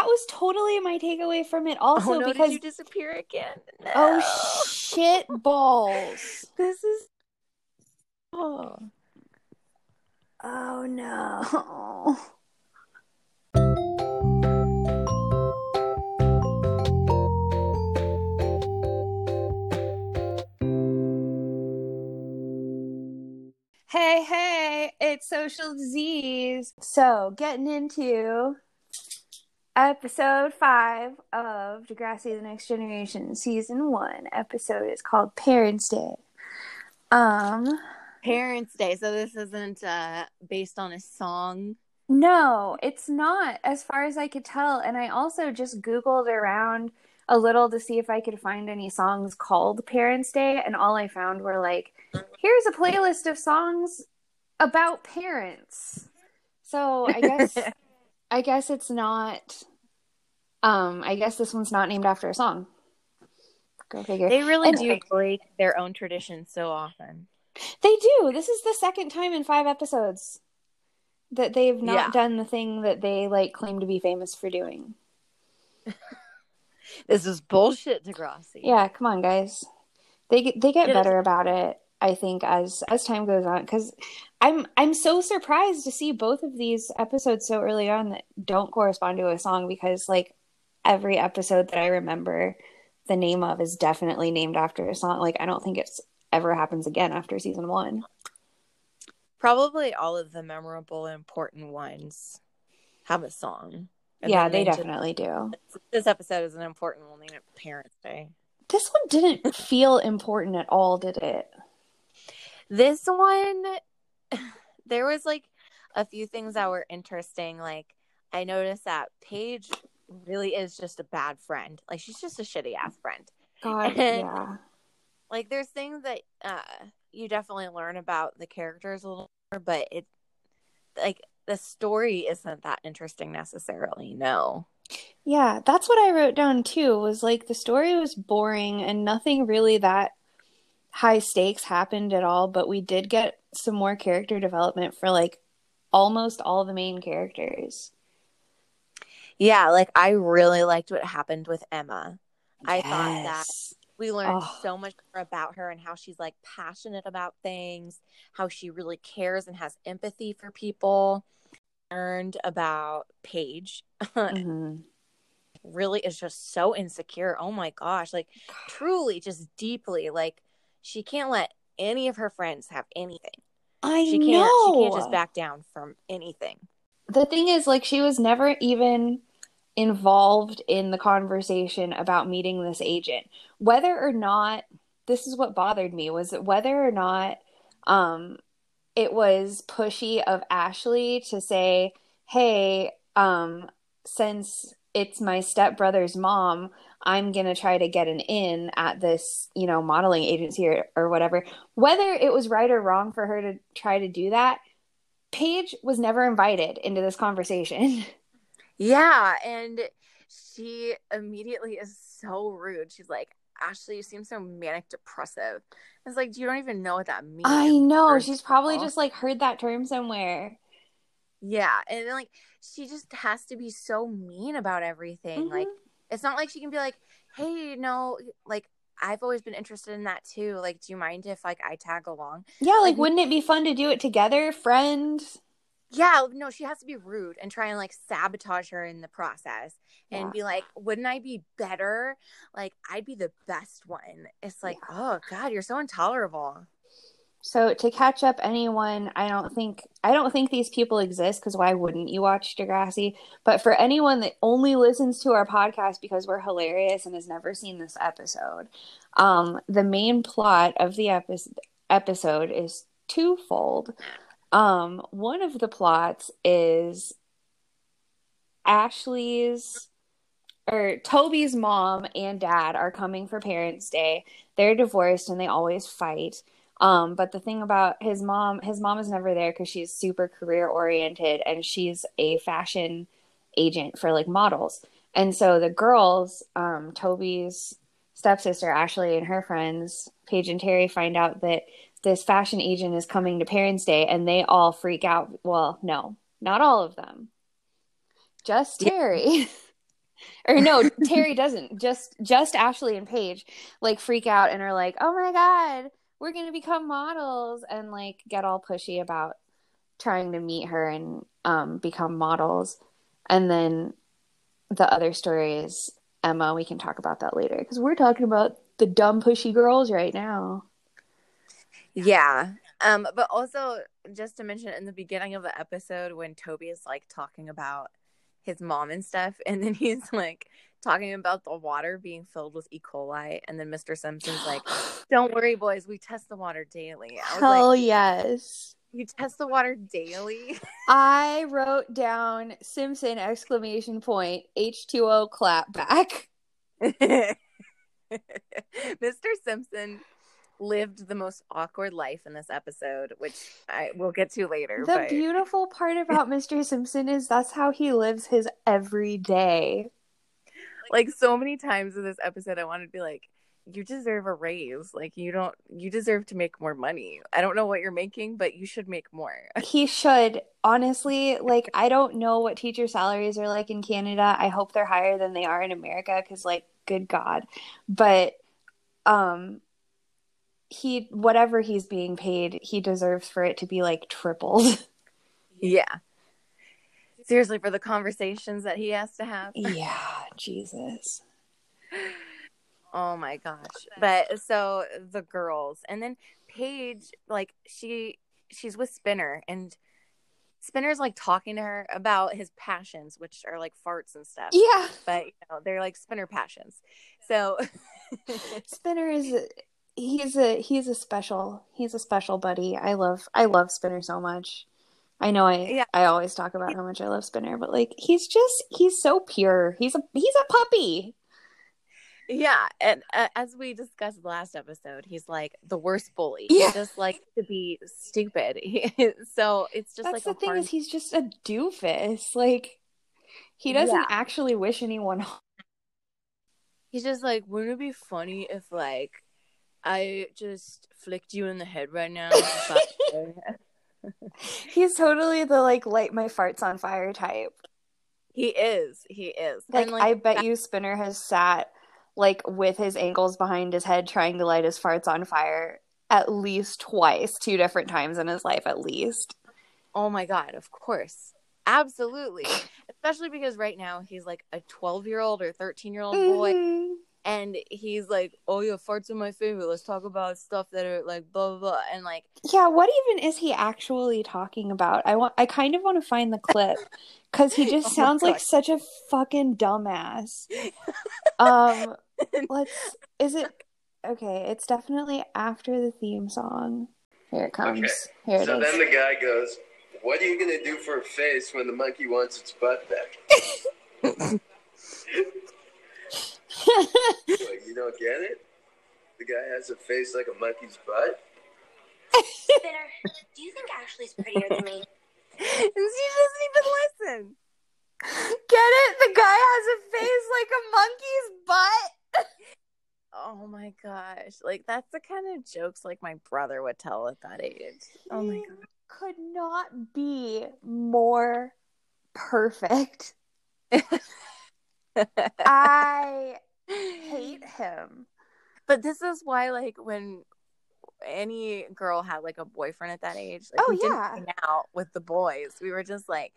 that was totally my takeaway from it. Oh, also, oh no, because you disappear again? Oh, no. oh shit balls. this is. Oh. Oh no. Hey, hey, it's social disease. So, getting into episode five of Degrassi The Next Generation, season one. Episode is called Parents' Day. Um, Parents' Day. So this isn't uh, based on a song. no, it's not, as far as I could tell. And I also just Googled around a little to see if I could find any songs called Parents' Day, and all I found were like, here's a playlist of songs about parents. So I guess I guess it's not um I guess this one's not named after a song. Go figure. They really And- do break their own traditions so often. They do. This is the second time in 5 episodes that they've not Yeah. done the thing that they like claim to be famous for doing. This is bullshit, Degrassi. Yeah, come on guys. They get they get It is. better about it I think as as time goes on cuz I'm I'm so surprised to see both of these episodes so early on that don't correspond to a song because like every episode that I remember the name of is definitely named after a song. Like I don't think it's ever happens again after season 1. Probably all of the memorable, important ones have a song. Yeah, they definitely do. This episode is an important. We'll name it Parents' Day. This one didn't feel important at all, did it? This one, there was like a few things that were interesting. Like I noticed that Paige really is just a bad friend. Like she's just a shitty ass friend. God, And- yeah. Like there's things that uh you definitely learn about the characters a little more, but it like the story isn't that interesting necessarily. No. Yeah, that's what I wrote down too. Was like the story was boring and nothing really that high stakes happened at all, but we did get some more character development for like almost all the main characters. Yeah, like I really liked what happened with Emma. I thought that we learned Oh. so much about her and how she's like passionate about things, how she really cares and has empathy for people. Learned about Paige. Mhm. really is just so insecure. Oh my gosh, like truly just deeply like she can't let any of her friends have anything. I She can't know. she can't just back down from anything. the thing is like she was never even involved in the conversation about meeting this agent whether or not this is what bothered me was whether or not um it was pushy of Ashley to say hey um since it's my stepbrother's mom I'm going to try to get an in at this, you know, modeling agency or, or whatever. Whether it was right or wrong for her to try to do that, Paige was never invited into this conversation. Yeah, and she immediately is so rude. She's like, Ashley, you seem so manic depressive. It's like, you don't even know what that means. I know. She's probably just like heard that term somewhere. Yeah, and then like she just has to be so mean about everything. Like Mhm. It's not like she can be like, "Hey, no, like I've always been interested in that too. Like, do you mind if like I tag along?" Yeah, like Like- wouldn't it be fun to do it together, friends? Yeah, no, she has to be rude and try and like sabotage her in the process and Yeah. be like, "Wouldn't I be better? Like, I'd be the best one." It's like, "Oh god, you're so intolerable." So to catch up anyone, I don't think I don't think these people exist because why wouldn't you watch Degrassi? But for anyone that only listens to our podcast because we're hilarious and has never seen this episode, um, the main plot of the episode episode is twofold. Um, one of the plots is Ashley's or Toby's mom and dad are coming for Parents' Day. They're divorced and they always fight. Um, but the thing about his mom, his mom is never there because she's super career oriented and she's a fashion agent for like models. And so the girls, um, Toby's stepsister Ashley and her friends, Paige and Terry, find out that this fashion agent is coming to Parents' Day and they all freak out. Well, no, not all of them. Just Yeah. Terry. or no, Terry doesn't. Just just Ashley and Paige like freak out and are like, "Oh my god, we're going to become models." And like get all pushy about trying to meet her and um become models. And then the other story is Emma. We can talk about that later cuz we're talking about the dumb pushy girls right now. Yeah. Um, but also just to mention in the beginning of the episode when Toby is like talking about his mom and stuff, and then he's like talking about the water being filled with E. coli, and then Mr. Simpson's like, "Don't worry, boys, we test the water daily." I Hell like, yes. You test the water daily. I wrote down Simpson exclamation point H2O clap back. Mr. Simpson lived the most awkward life in this episode, which I will get to later. The but... beautiful part about Mr. Simpson is that's how he lives his every day. Like so many times in this episode, I wanted to be like, you deserve a raise. Like you don't you deserve to make more money. I don't know what you're making, but you should make more. he should. Honestly, like I don't know what teacher salaries are like in Canada. I hope they're higher than they are in America cuz like good god. But um he whatever he's being paid, he deserves for it to be like tripled. Yeah. Seriously, for the conversations that he has to have. Yeah, Jesus. Oh my gosh. But so the girls and then Paige, like she she's with Spinner and Spinner's like talking to her about his passions, which are like farts and stuff. Yeah. But you know, they're like Spinner passions. So Spinner is he's a he's a special he's a special buddy. I love I love Spinner so much. I know I yeah. I always talk about how much I love Spinner, but like he's just he's so pure. He's a he's a puppy. Yeah, and uh, as we discussed last episode, he's like the worst bully. Yeah. He just like to be stupid. so it's just That's like the thing hard... is he's just a doofus. Like he doesn't yeah. actually wish anyone. He's just like, wouldn't it be funny if like I just flicked you in the head right now. He's totally the like light my farts on fire type. He is. He is. Like, like I bet that- you Spinner has sat like with his ankles behind his head trying to light his farts on fire at least twice, two different times in his life at least. Oh my god, of course. Absolutely. Especially because right now he's like a 12 year old or 13 year old boy. Mm-hmm. And he's like, "Oh yeah, farts are my favorite. Let's talk about stuff that are like blah blah blah." And like, yeah, what even is he actually talking about? I want, I kind of want to find the clip because he just oh sounds like such a fucking dumbass. um, let's. Is it okay? It's definitely after the theme song. Here it comes. Okay. Here it so is. then the guy goes, "What are you gonna do for a face when the monkey wants its butt back?" you don't get it? The guy has a face like a monkey's butt. Spinner, do you think Ashley's prettier than me? and she doesn't even listen. Get it? The guy has a face like a monkey's butt. Oh my gosh. Like that's the kind of jokes like my brother would tell at that age. Oh my god. Could not be more perfect. I hate him. But this is why, like, when any girl had like a boyfriend at that age, like, oh we yeah, didn't hang out with the boys. We were just like,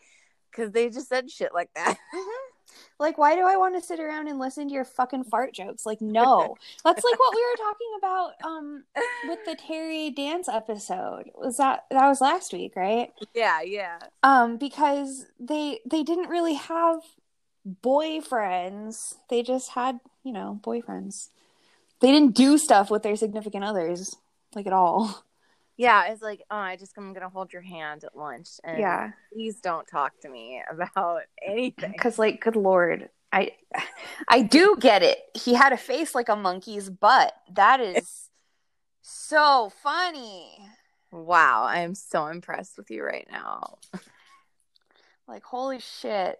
because they just said shit like that. Mm-hmm. Like, why do I want to sit around and listen to your fucking fart jokes? Like, no. That's like what we were talking about um with the Terry dance episode. Was that that was last week, right? Yeah, yeah. Um, because they they didn't really have boyfriends. They just had, you know, boyfriends. They didn't do stuff with their significant others, like at all. Yeah, it's like, oh, I just I'm gonna hold your hand at lunch, and yeah, please don't talk to me about anything. Because, like, good lord, I, I do get it. He had a face like a monkey's butt. That is so funny. Wow, I'm so impressed with you right now. like, holy shit.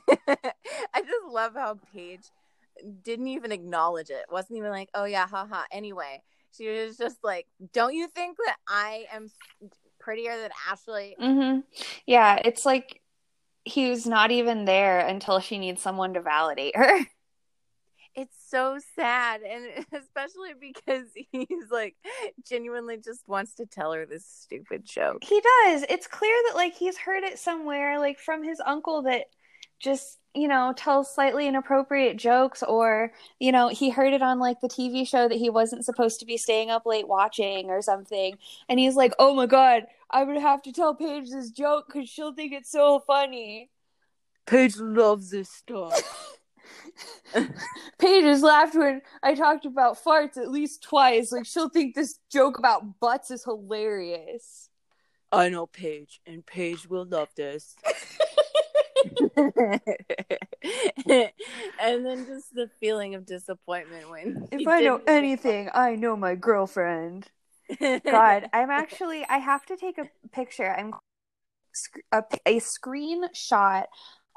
I just love how Paige didn't even acknowledge it. Wasn't even like, "Oh yeah, haha." Anyway, she was just like, "Don't you think that I am prettier than Ashley?" Mm-hmm. Yeah, it's like he's not even there until she needs someone to validate her. It's so sad, and especially because he's like genuinely just wants to tell her this stupid joke. He does. It's clear that like he's heard it somewhere, like from his uncle that just, you know, tells slightly inappropriate jokes or, you know, he heard it on like the TV show that he wasn't supposed to be staying up late watching or something. And he's like, "Oh my god, I would have to tell Paige this joke cuz she'll think it's so funny." Paige loves this stuff. Paige has laughed when I talked about farts at least twice. Like she'll think this joke about butts is hilarious. I know Paige, and Paige will love this. and then just the feeling of disappointment when If I know anything, I know my girlfriend. God, I'm actually I have to take a picture. I'm a, a screenshot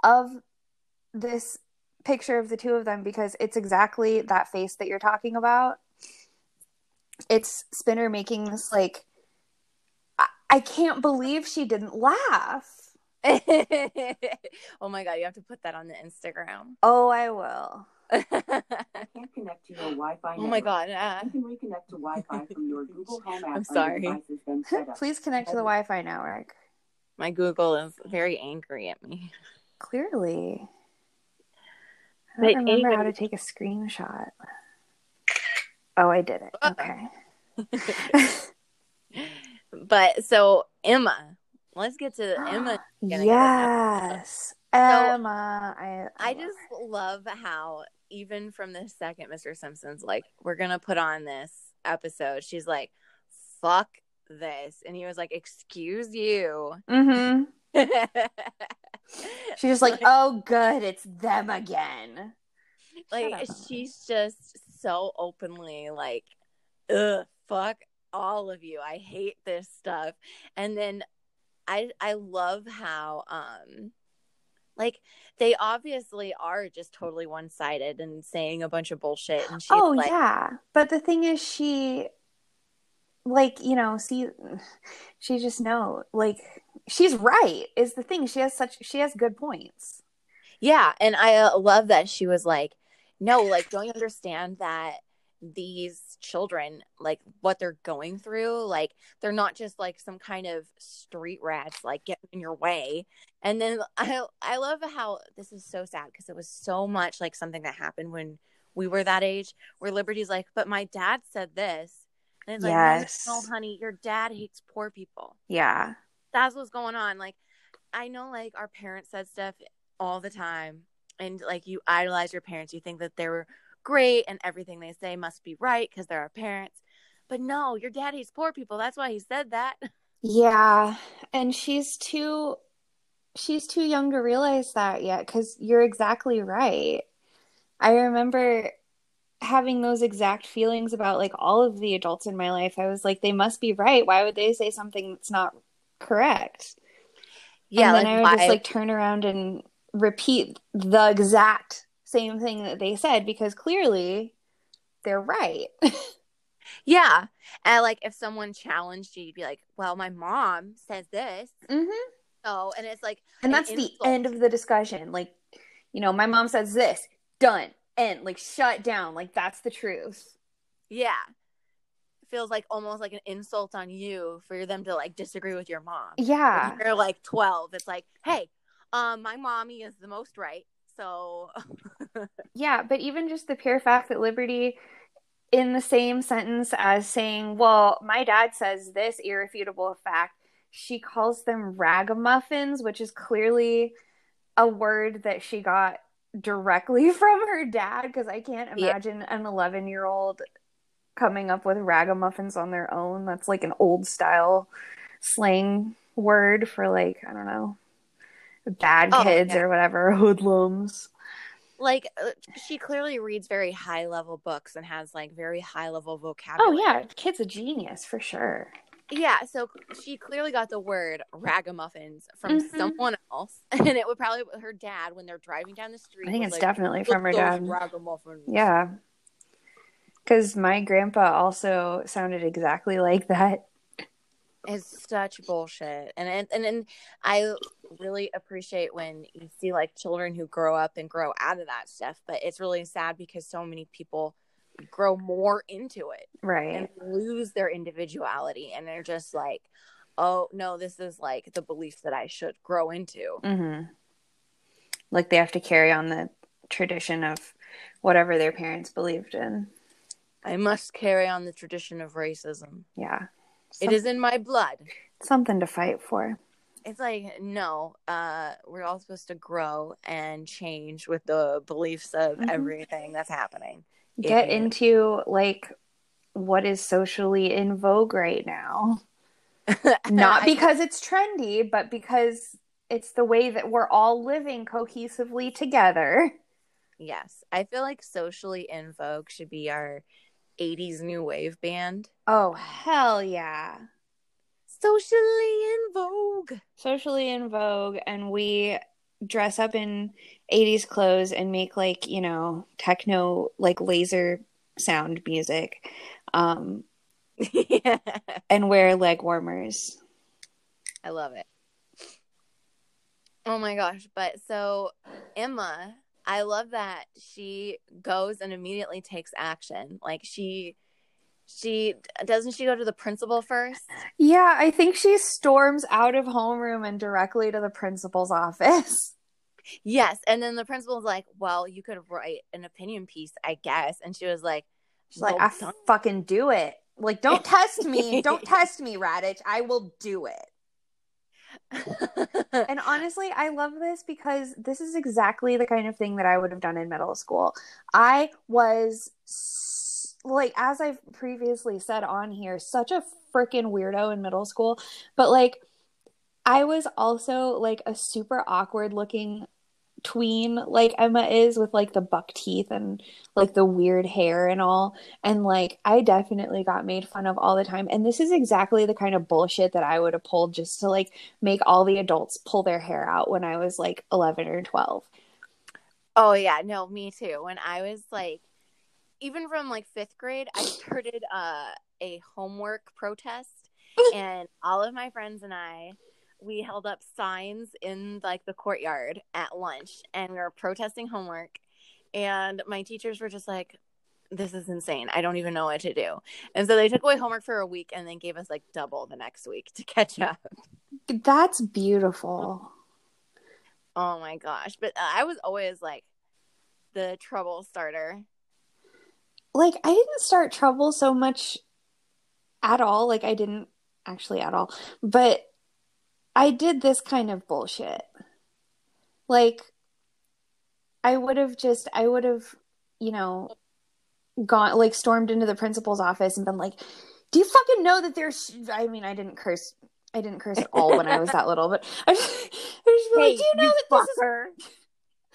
of this picture of the two of them because it's exactly that face that you're talking about. It's Spinner making this like I, I can't believe she didn't laugh. oh my god, you have to put that on the Instagram. Oh, I will. oh can't connect to your Wi-Fi. Network. Oh my god, uh, You can reconnect to Wi-Fi from your Google Home app. I'm sorry. your devices then set up. Please connect to the Wi-Fi network. my Google is very angry at me. Clearly. I But don't remember how to take a screenshot. Oh, I did it. Okay. But so Emma, let's get to Emma. yes. Emma. I, I love just love how even from the second Mr. Simpson's like, we're gonna put on this episode, she's like, fuck this. And he was like, excuse you. Mhm. She's just like, Like- oh, good, it's them again. like she's just so openly like, ugh, fuck all of you. I hate this stuff. And then I I love how um like they obviously are just totally one sided and saying a bunch of bullshit and she's oh like yeah, but the thing is, she, like, you know, see, she just know, like, she's right. Is the thing she has such she has good points. Yeah, and I uh, love that she was like, "No, like, don't you understand that these children, like, what they're going through, like, they're not just like some kind of street rats, like, getting in your way." And then I, I love how this is so sad because it was so much like something that happened when we were that age, where Liberty's like, "But my dad said this," and it's like, Yes. "No, no, honey, your dad hates poor people." Yeah. that's what's going on. Like, I know, like, our parents said stuff all the time, and like, you idolize your parents. You think that they're great, and everything they say must be right because they're our parents. But no, your daddy's poor people. That's why he said that. Yeah, and she's too she's too young to realize that yet cuz you're exactly right. I remember having those exact feelings about like all of the adults in my life. I was like they must be right. Why would they say something that's not correct? Yeah, and then like, I would why? just like turn around and repeat the exact same thing that they said because clearly they're right. yeah, and like, if someone challenged you, you'd be like, "Well, my mom says this." Mhm. Oh, and it's like, And an that's the end of the discussion. Like, you know, my mom says this, done, end, like shut down. Like that's the truth. yeah, it feels like almost like an insult on you for them to like disagree with your mom. Yeah. when you're like 12 it's like hey um my mommy is the most right so Yeah, but even just the pure fact that Liberty in the same sentence as saying, "Well, my dad says this irrefutable fact," she calls them ragamuffins, which is clearly a word that she got directly from her dad because I can't Yeah. imagine an 11-year-old coming up with ragamuffins on their own. That's like an old style slang word for like, I don't know, bad Oh, kids yeah. or whatever, hoodlums. like uh, she clearly reads very high level books and has like very high level vocabulary. Oh yeah, kid's a genius for sure. yeah so she clearly got the word ragamuffins from Mhm. someone else and it would probably her dad when they're driving down the street I think it's like, definitely from her dad. ragamuffins." Yeah. Because my grandpa also sounded exactly like that. Is such bullshit. And and and, and I really appreciate when you see like children who grow up and grow out of that stuff, but it's really sad because so many people grow more into it Right. and lose their individuality and they're just like, "Oh, no, this is like the belief that I should grow into." hmm Like they have to carry on the tradition of whatever their parents believed in. I must carry on the tradition of racism. Yeah. It is in my blood. something to fight for. It's like no, uh, we're all supposed to grow and change with the beliefs of Mhm. everything that's happening. Get into like what is socially in vogue right now. Not because it's trendy, but because it's the way that we're all living cohesively together. yes, I feel like socially in vogue should be our '80s new wave band. Oh, hell yeah. Socially in vogue. Socially in vogue, and we dress up in 80s clothes and make like, you know, techno, like laser sound music, um, yeah, and wear leg warmers. I love it. Oh my gosh! But so Emma, I love that she goes and immediately takes action. Like she, she doesn't she go to the principal first? Yeah, I think she storms out of homeroom and directly to the principal's office. Yes, and then the principal's like, "Well, you could write an opinion piece, I guess." And she was like, She's like, "Well I done." fucking do it. Like, don't test me. Don't test me, Raditch. I will do it. And honestly, I love this because this is exactly the kind of thing that I would have done in middle school. I was, like, as I've previously said on here, such a freaking weirdo in middle school. But, like, I was also, like, a super awkward looking tween, like Emma is, with, like, the buck teeth and, like, the weird hair and all. And, like, I definitely got made fun of all the time. And this is exactly the kind of bullshit that I would have pulled just to, like, make all the adults pull their hair out when I was like 11 or 12. oh yeah, no, me too. When I was like, even from like fifth grade, I started uh, a homework protest, and all of my friends and I. We held up signs in like the courtyard at lunch and we were protesting homework. And my teachers were just like, this is insane. I don't even know what to do. And so they took away homework for a week and then gave us like double the next week to catch up. That's beautiful. Oh my gosh. But I was always like the trouble starter. Like, I didn't start trouble so much at all. Like, I didn't actually at all. But I did this kind of bullshit. Like, I would have just, I would have, you know, gone, like, stormed into the principal's office and been like, do you fucking know that there's, I mean, I didn't curse. I didn't curse at all when I was that little, but I just, I just like, do you know that this is fucker.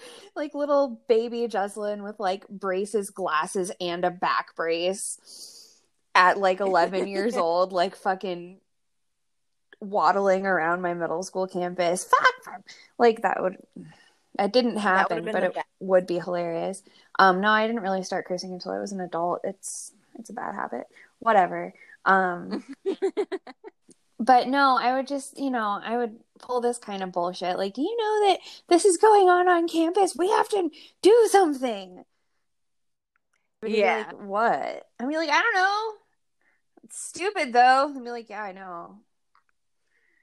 like little baby Jocelyn with like braces, glasses, and a back brace at like 11 years old, like fucking waddling around my middle school campus. Fuck! Like that would, it didn't happen, but it best. would be hilarious. Um, no, I didn't really start cursing until I was an adult. It's, it's a bad habit. Whatever. Um, but no, I would just, you know, I would pull this kind of bullshit. Like, do you know that this is going on on campus? We have to do something. Yeah. Like, what? I mean, like, I don't know. It's stupid though. I'd be like, yeah, I know.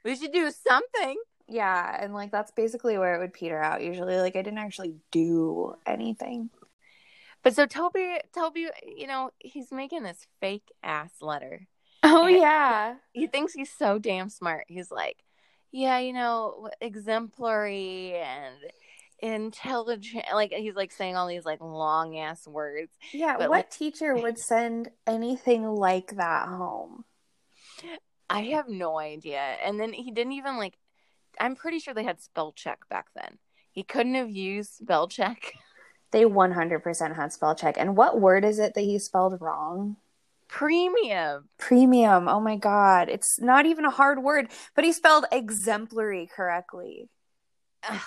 We should do something. Yeah, and like that's basically where it would peter out usually. Like I didn't actually do anything. But so Toby, Toby, you know, he's making this fake ass letter. Oh yeah. He thinks he's so damn smart. He's like, yeah, you know, exemplary and intelligent. Like he's like saying all these like long ass words. Yeah, But, what like- teacher would send anything like that home? I have no idea. And then he didn't even like. I'm pretty sure they had spell check back then. He couldn't have used spell check. They 100% had spell check. And what word is it that he spelled wrong? Premium. Premium. Oh my God. It's not even a hard word, but he spelled exemplary correctly. Ugh,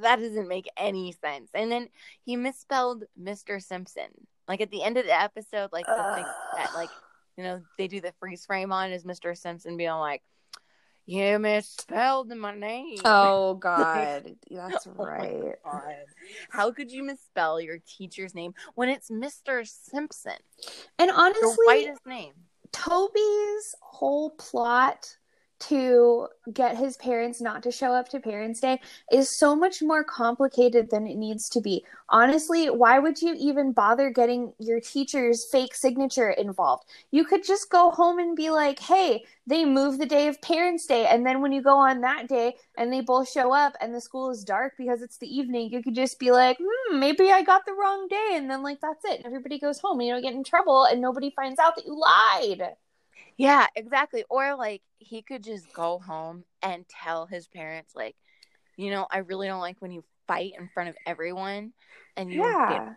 that doesn't make any sense. And then he misspelled Mr. Simpson. Like at the end of the episode, like the thing that like you know they do the freeze frame on is Mr. Simpson being like, You misspelled my name. Oh God, that's Oh right. God. How could you misspell your teacher's name when it's Mr. Simpson? And The honestly, whitest name. Toby's whole plot to get his parents not to show up to Parents' Day is so much more complicated than it needs to be. Honestly, why would you even bother getting your teacher's fake signature involved? You could just go home and be like, hey, they moved the day of Parents' Day. And then when you go on that day and they both show up and the school is dark because it's the evening, you could just be like, hmm, maybe I got the wrong day. And then, like, that's it. And everybody goes home and you don't get in trouble and nobody finds out that you lied. Yeah, exactly. Or like he could just go home and tell his parents, like, you know, I really don't like when you fight in front of everyone. And you Yeah.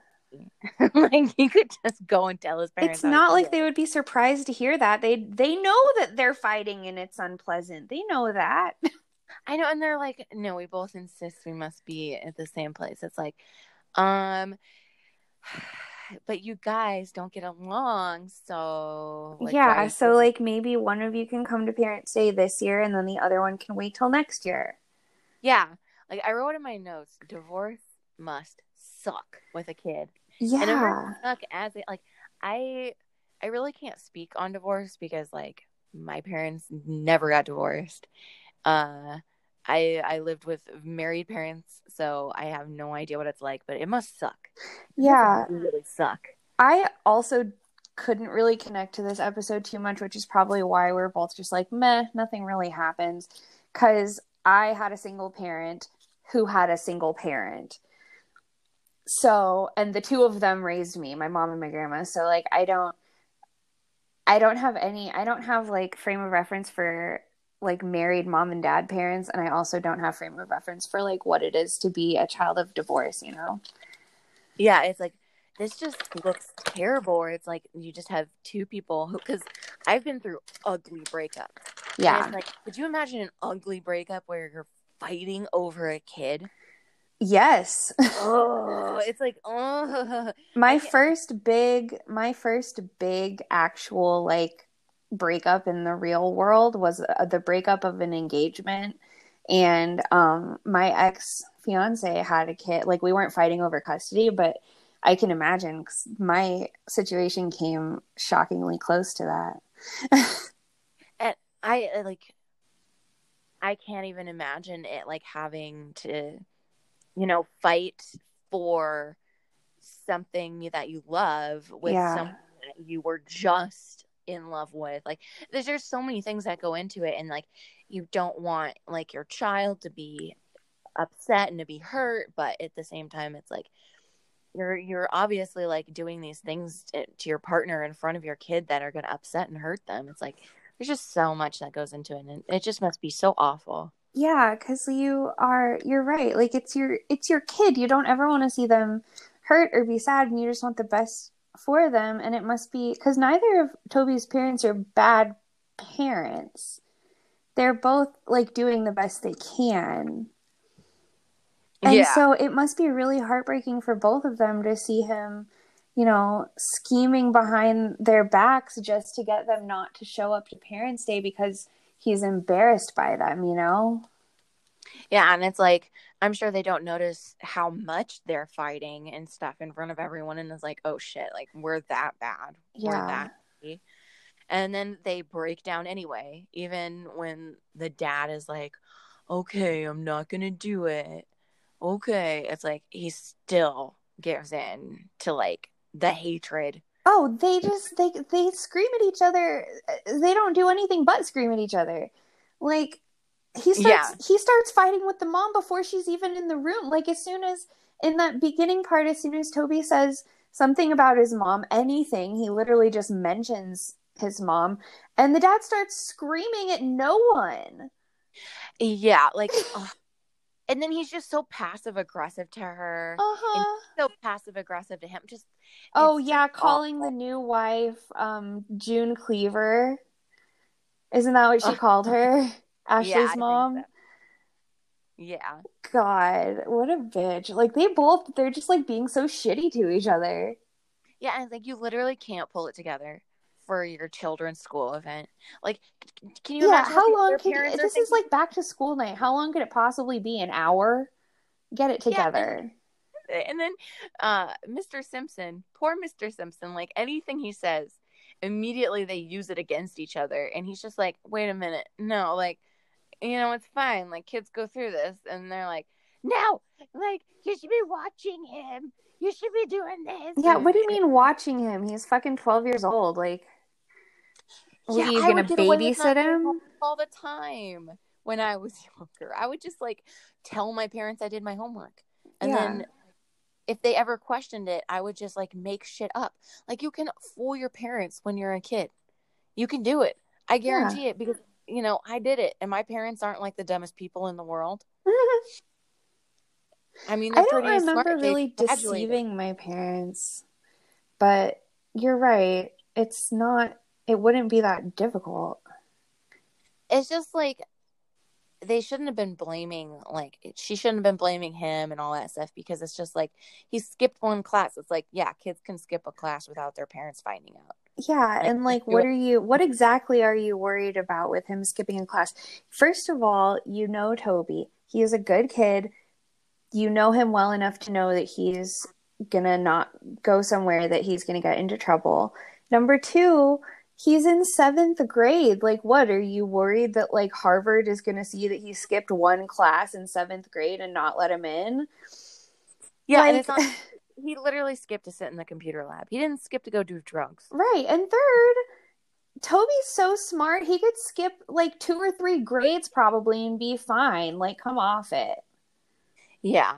get- like he could just go and tell his parents. It's not like they would be surprised to hear that. They they know that they're fighting and it's unpleasant. They know that. I know, and they're like, no, we both insist we must be at the same place. It's like, um, but you guys don't get along, so like, yeah, so like maybe one of you can come to Parents' Day this year and then the other one can wait till next year. yeah, like I wrote in my notes, divorce must suck with a kid, yeah and it suck as it like I, I really can't speak on divorce because like my parents never got divorced. Uh, I I lived with married parents, so I have no idea what it's like, but it must suck. It must Yeah. really suck. I also couldn't really connect to this episode too much, which is probably why we're both just like, meh, nothing really happens. Because I had a single parent who had a single parent. So, and the two of them raised me, my mom and my grandma. So, like, I don't, I don't have any, I don't have like frame of reference for like married mom and dad parents. And I also don't have frame of reference for like what it is to be a child of divorce, you know? Yeah, it's like this just looks terrible. Or it's like you just have two people who, because I've been through ugly breakups. Yeah. like, could you imagine an ugly breakup where you're fighting over a kid? Yes. Oh, it's like, oh, my first big my first big actual like breakup in the real world was uh, the breakup of an engagement and um my ex fiance had a kid like we weren't fighting over custody but i can imagine cause my situation came shockingly close to that and I I, like, I can't even imagine it like having to, you know, fight for something that you love with Yeah. someone that you were just in love with. Like, there's just so many things that go into it, and like, you don't want like your child to be upset and to be hurt, but at the same time, it's like you're you're obviously like doing these things to, to your partner in front of your kid that are going to upset and hurt them. It's like there's just so much that goes into it, and it just must be so awful. Yeah, because you are you're right. Like it's your it's your kid. You don't ever want to see them hurt or be sad, and you just want the best for them. And it must be because neither of Toby's parents are bad parents. They're both like doing the best they can. And Yeah. so it must be really heartbreaking for both of them to see him, you know, scheming behind their backs just to get them not to show up to Parents' Day because he's embarrassed by them, you know? Yeah, and it's like I'm sure they don't notice how much they're fighting and stuff in front of everyone, and it's like, oh shit, like we're that bad, we're Yeah. that, shitty. and then they break down anyway, even when the dad is like, okay, I'm not gonna do it. Okay, it's like he still gives in to like the hatred. Oh, they just they they scream at each other. They don't do anything but scream at each other. Like he starts Yeah. he starts fighting with the mom before she's even in the room. Like as soon as in that beginning part, as soon as Toby says something about his mom, anything, he literally just mentions his mom, and the dad starts screaming at no one. Yeah, like, and then he's just so passive aggressive to her, Uh huh. so passive aggressive to him. Just Oh yeah, calling awful. the new wife um June Cleaver. Isn't that what she called her? Yeah, Ashley's think mom. so. Yeah. God, what a bitch. Like they both they're just like being so shitty to each other. Yeah, and like you literally can't pull it together. for your children's school event. Like, can you Yeah, imagine? how long parents are this is like back to school night. How long could it possibly be? An hour? Get it together. Yeah, and then uh Mr. Simpson, poor Mr. Simpson, like anything he says, immediately they use it against each other and he's just like, "Wait a minute. No, like you know, it's fine. Like kids go through this." And they're like, "No, like you should be watching him. You should be doing this." Yeah, what do you mean watching him? He's fucking 12 years old. Like, Yeah, you I gonna would get away with not babysit him? all the time when I was younger. I would just like tell my parents I did my homework. And Yeah. then if they ever questioned it, I would just like make shit up. Like you can fool your parents when you're a kid. You can do it. I guarantee it because you know, I did it and my parents aren't like the dumbest people in the world. I mean, I don't pretty remember smart. They really graduated. deceiving my parents, but you're right. It's not, it wouldn't be that difficult. it's just like they shouldn't have been blaming like she shouldn't have been blaming him and all that stuff because it's just like he skipped one class it's like yeah kids can skip a class without their parents finding out Yeah, and like, what are you, what exactly are you worried about with him skipping a class? First of all, you know Toby. He is a good kid. You know him well enough to know that he's gonna not go somewhere that he's gonna get into trouble. Number two, he's in seventh grade. Like, what are you worried that like Harvard is gonna see that he skipped one class in seventh grade and not let him in? yeah like, and it's not he literally skipped to sit in the computer lab he didn't skip to go do drugs Right. And third, Toby's so smart. He could skip like two or three grades probably and be fine. Like, come off it. yeah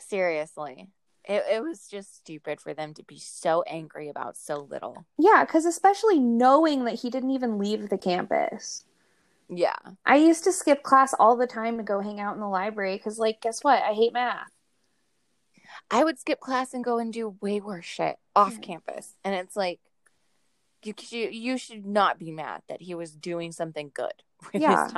seriously it, it was just stupid for them to be so angry about so little Yeah, because especially knowing that he didn't even leave the campus. yeah I used to skip class all the time to go hang out in the library because, like, guess what? I hate math. I would skip class and go and do way worse shit off Yeah. campus and it's like you, you you should not be mad that he was doing something good with Yeah.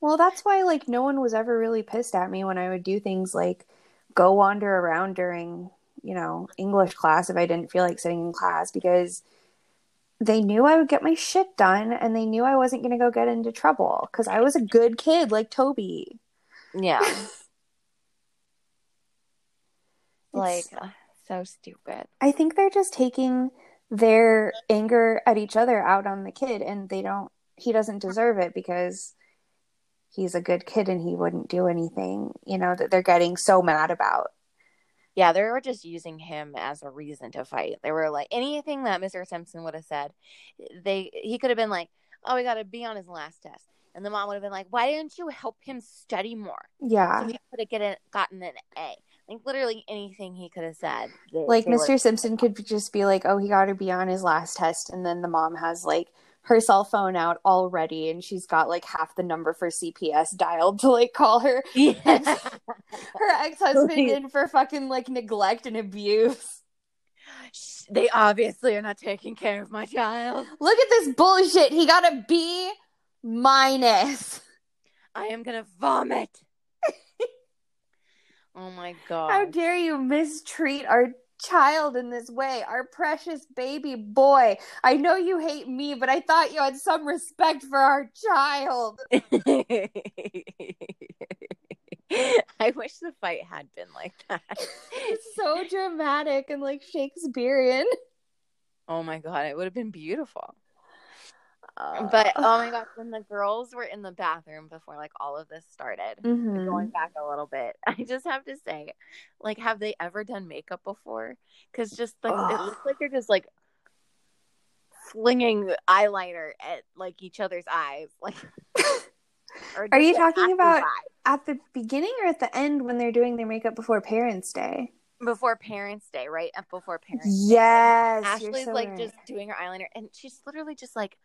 Well, that's why, like, no one was ever really pissed at me when I would do things like go wander around during, you know, English class if I didn't feel like sitting in class because they knew I would get my shit done and they knew I wasn't going to go get into trouble because I was a good kid like Toby. Yeah. like It's- uh, so stupid. I think they're just taking their anger at each other out on the kid and they don't, he doesn't deserve it because he's a good kid and he wouldn't do anything, you know, that they're getting so mad about. Yeah, they were just using him as a reason to fight. They were like anything that Mr. Simpson would have said, they he could have been like, "Oh, we got to be on his last test," and the mom would have been like, "Why didn't you help him study more Yeah. so he could have get gotten an A?" Like literally anything he could have said. like Mr. were- Simpson could just be like, "Oh, he got to be on his last test," and then the mom has like her cell phone out already, and she's got like half the number for CPS dialed to like call her Yeah. her ex husband in for fucking like neglect and abuse. They obviously are not taking care of my child. Look at this bullshit. He got a B minus. I am gonna vomit. Oh my god. How dare you mistreat our child in this way, our precious baby boy? I know you hate me, but I thought you had some respect for our child. I wish the fight had been like that. It's so dramatic and like Shakespearean. oh my god, it would have been beautiful. Uh, But oh my gosh, when the girls were in the bathroom before like all of this started, Mhm. going back a little bit, I just have to say, like, have they ever done makeup before? Because just like it looks like they're just like flinging eyeliner at like each other's eyes, like. Are you talking about- at the beginning or at the end when they're doing their makeup before Parents' Day? before Parents' Day, right? Before Parents' Day. Yes. Ashley's so like right. just doing her eyeliner, and she's literally just like,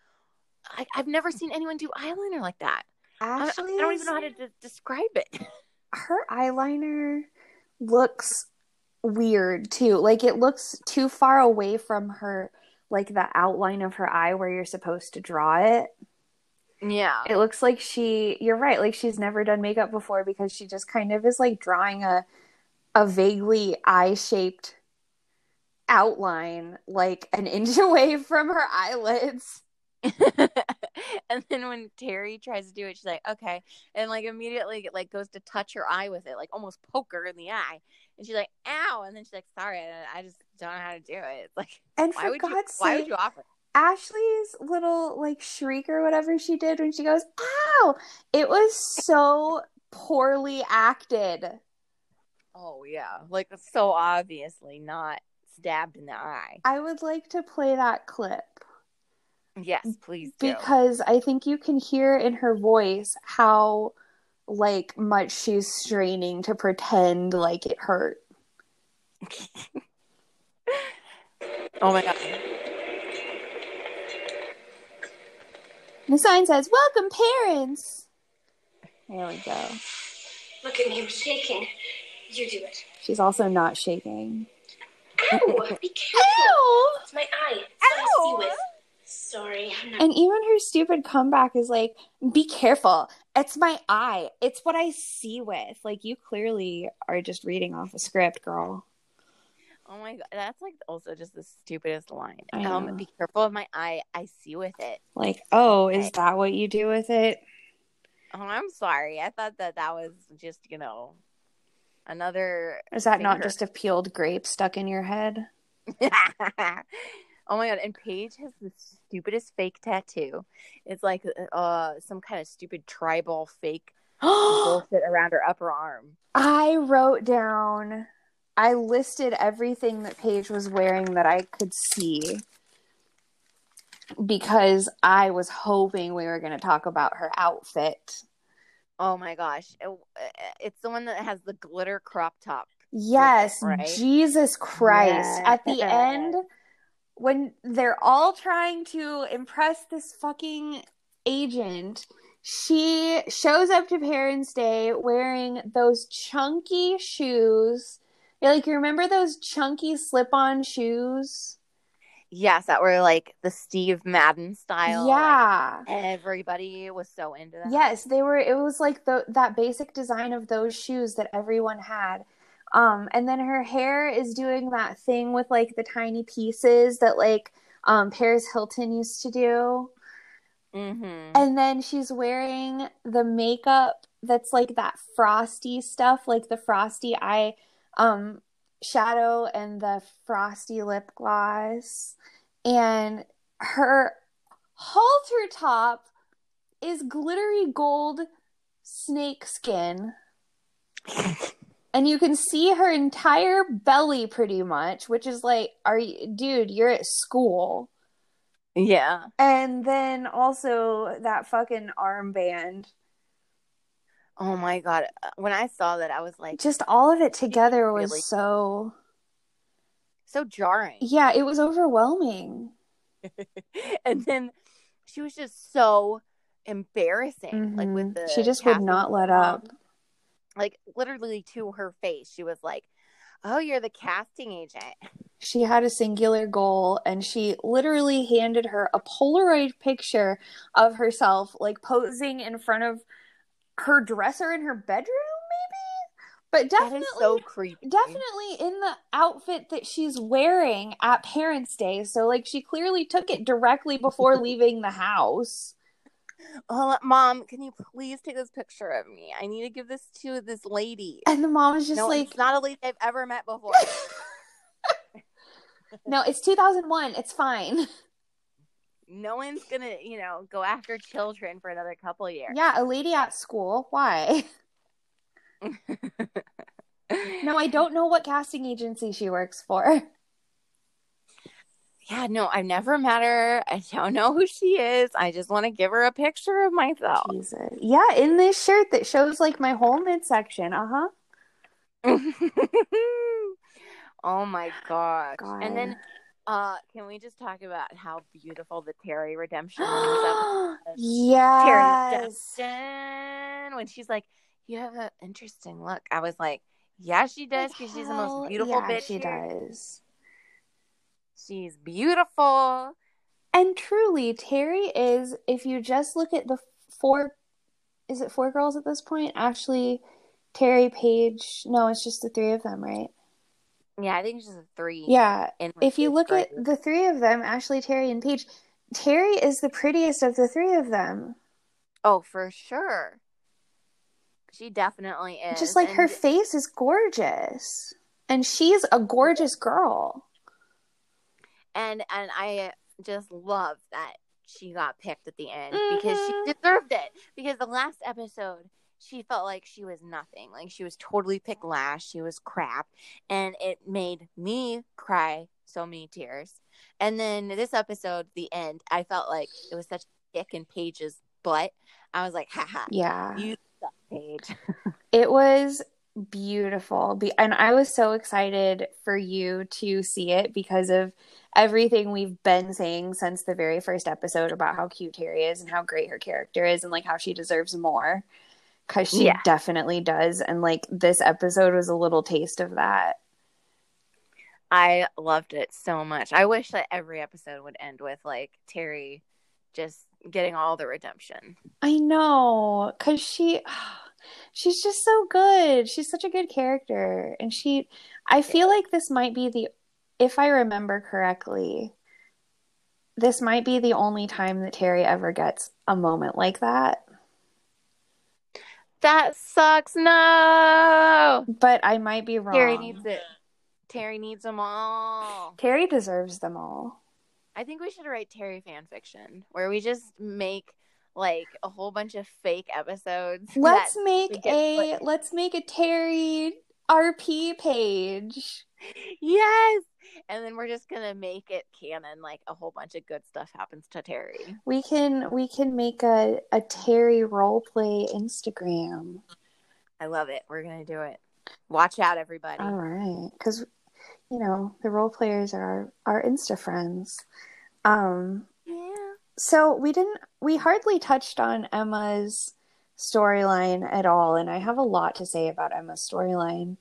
I, I've never seen anyone do eyeliner like that. I, I don't even know how to de- describe it. her eyeliner looks weird too. Like it looks too far away from her like the outline of her eye where you're supposed to draw it. yeah, It looks like she you're right, like she's never done makeup before because she just kind of is like drawing a a vaguely eye-shaped outline like an inch away from her eyelids. and then when Terry tries to do it, she's like, okay. And like immediately it like goes to touch her eye with it, like almost poke her in the eye. And she's like, ow. And then she's like, sorry, I, I just don't know how to do it. It's like, And why for would you, God's why sake, would you offer? Ashley's little like shriek or whatever she did when she goes, ow! It was so poorly acted. Oh yeah. Like so obviously not stabbed in the eye. I would like to play that clip Yes, please do. because I think you can hear in her voice how like much she's straining to pretend like it hurt. oh my god. The sign says, Welcome, parents. There we go. Look at me, I'm shaking. You do it. She's also not shaking. Ow! Be careful. Ew! It's my eye. It's what I see Ow. with. Sorry, I'm not. And even her stupid comeback is like, Be careful. It's my eye. It's what I see with. Like, you clearly are just reading off a script, girl. Oh my god. That's like also just the stupidest line. I. Um be careful of my eye. I see with it. Like, oh, is that what you do with it? Oh, I'm sorry. I thought that that was just, you know, another Is that not just a peeled grape stuck in your head? oh my god! And Paige has the stupidest fake tattoo. It's like uh some kind of stupid tribal fake bullshit around her upper arm. I wrote down, I listed everything that Paige was wearing that I could see because I was hoping we were going to talk about her outfit. Oh my gosh! It- it's the one that has the glitter crop top. Yes, Right? Jesus Christ. At the end, when they're all trying to impress this fucking agent, she shows up to Parents' Day wearing those chunky shoes. Yeah, Like, you remember those chunky slip on shoes? Yes, that were like the Steve Madden style. Yeah. Like, everybody was so into that. Yes, they were. It was like the that basic design of those shoes that everyone had. Um, and then her hair is doing that thing with like the tiny pieces that like um Paris Hilton used to do. Mm-hmm. And then she's wearing the makeup that's like that frosty stuff, like the frosty eye um shadow and the frosty lip gloss. And her halter top is glittery gold snake skin. And you can see her entire belly pretty much, which is like, are you, dude, you're at school. Yeah. And then also that fucking armband. Oh my god! When I saw that, I was like, Just all of it together was Really? so. so jarring. Yeah, it was overwhelming. and then she was just so embarrassing, like with Mhm. the She just would not let mom. Like literally to her face, she was like, "Oh, you're the casting agent." She had a singular goal and she literally handed her a Polaroid picture of herself, like posing in front of her dresser in her bedroom, maybe? But definitely. is so creepy. definitely in the outfit that she's wearing at Parents' Day. So, like, she clearly took it directly before leaving the house. Oh, mom, can you please take this picture of me? I need to give this to this lady. And the mom was just no, like, it's not a lady I've ever met before. no, it's 2001. It's fine. no one's gonna, you know, go after children for another couple years. Yeah, a lady at school. Why? No, I don't know what casting agency she works for. Yeah, no, I've never met her. I don't know who she is. I just want to give her a picture of myself. Jesus. Yeah, in this shirt that shows like my whole midsection. Uh huh. oh my gosh. God. And then uh can we just talk about how beautiful the Terri redemption was? Terri redemption when she's like, You have an interesting look. I was like, Yeah, she does because she's the most beautiful yeah, bitch. She here. does. She's beautiful. And truly, Terri is, if you just look at the four, is it four girls at this point? Ashley, Terri, Paige. No, it's just the three of them, right? Yeah, I think it's just a three. Yeah. If you look at the three of them, Ashley, Terri, and Paige, Terri is the prettiest of the three of them. oh, for sure, she definitely is. Just like her And- face is gorgeous. And she's a gorgeous girl. And and I just love that she got picked at the end because Mhm. she deserved it. Because the last episode, she felt like she was nothing, like she was totally picked last. She was crap, and it made me cry so many tears. And then this episode, the end, I felt like it was such a kick in Paige's butt. I was like, haha, Yeah. you suck, Paige. It was beautiful. Be- And I was so excited for you to see it because of everything we've been saying since the very first episode about how cute Terri is and how great her character is and like how she deserves more. Because she Yeah. definitely does. And like this episode was a little taste of that. I loved it so much. I wish that every episode would end with like Terri just getting all the redemption. I know, cause she, oh, she's just so good. She's such a good character, and she, I feel like this might be the, if I remember correctly, this might be the only time that Terri ever gets a moment like that. That sucks. No. But I might be wrong. Terri needs it. Terri needs them all. Terri deserves them all. I think we should write Terri fan fiction where we just make like a whole bunch of fake episodes. Let's make get a put- let's make a Terri RP page. yes, and then we're just gonna make it canon. Like a whole bunch of good stuff happens to Terri. We can we can make a a Terri roleplay Instagram. I love it. We're gonna do it. Watch out, everybody. All right, because you know the role players are our, our Insta friends. Um. So we didn't we hardly touched on Emma's storyline at all, and I have a lot to say about Emma's storyline.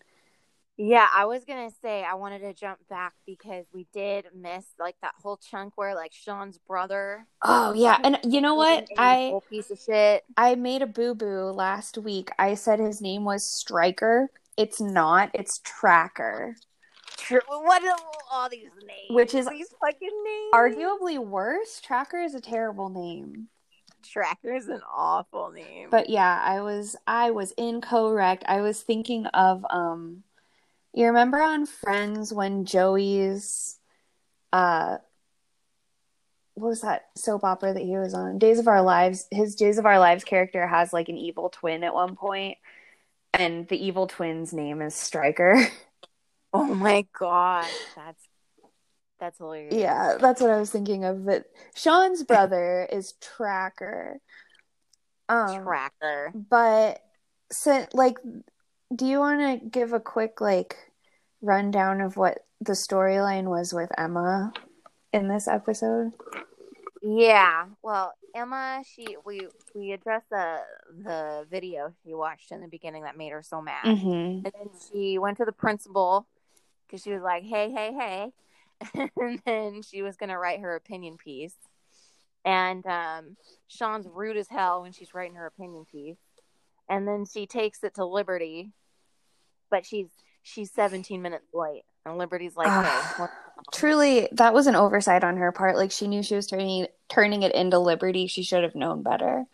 Yeah, I was gonna say I wanted to jump back because we did miss like that whole chunk where like Sean's brother. Oh yeah, and you know what? I piece of shit. I made a boo boo last week. I said his name was Striker. It's not. It's Tracker, Tr- What are all these names? Which is these fucking names? arguably worse. Tracker is a terrible name. Tracker is an awful name. But yeah, I was I was incorrect. I was thinking of um you remember on Friends when Joey's uh what was that soap opera that he was on? Days of Our Lives. His Days of Our Lives character has like an evil twin at one point, and the evil twin's name is Striker. oh my god, that's that's hilarious. yeah, that's what I was thinking of. But Sean's brother is Tracker. Um, Tracker. But so like do you want to give a quick like rundown of what the storyline was with Emma in this episode? Yeah. Well, Emma, she we we addressed the the video she watched in the beginning that made her so mad. Mm-hmm. And then she went to the principal because she was like, hey, hey, hey. and then she was going to write her opinion piece. And um, Sean's rude as hell when she's writing her opinion piece. And then she takes it to Liberty, but she's she's 17 minutes late. And Liberty's like, Ah. hey, Truly, that was an oversight on her part. Like she knew she was turning turning it into Liberty. She should have known better.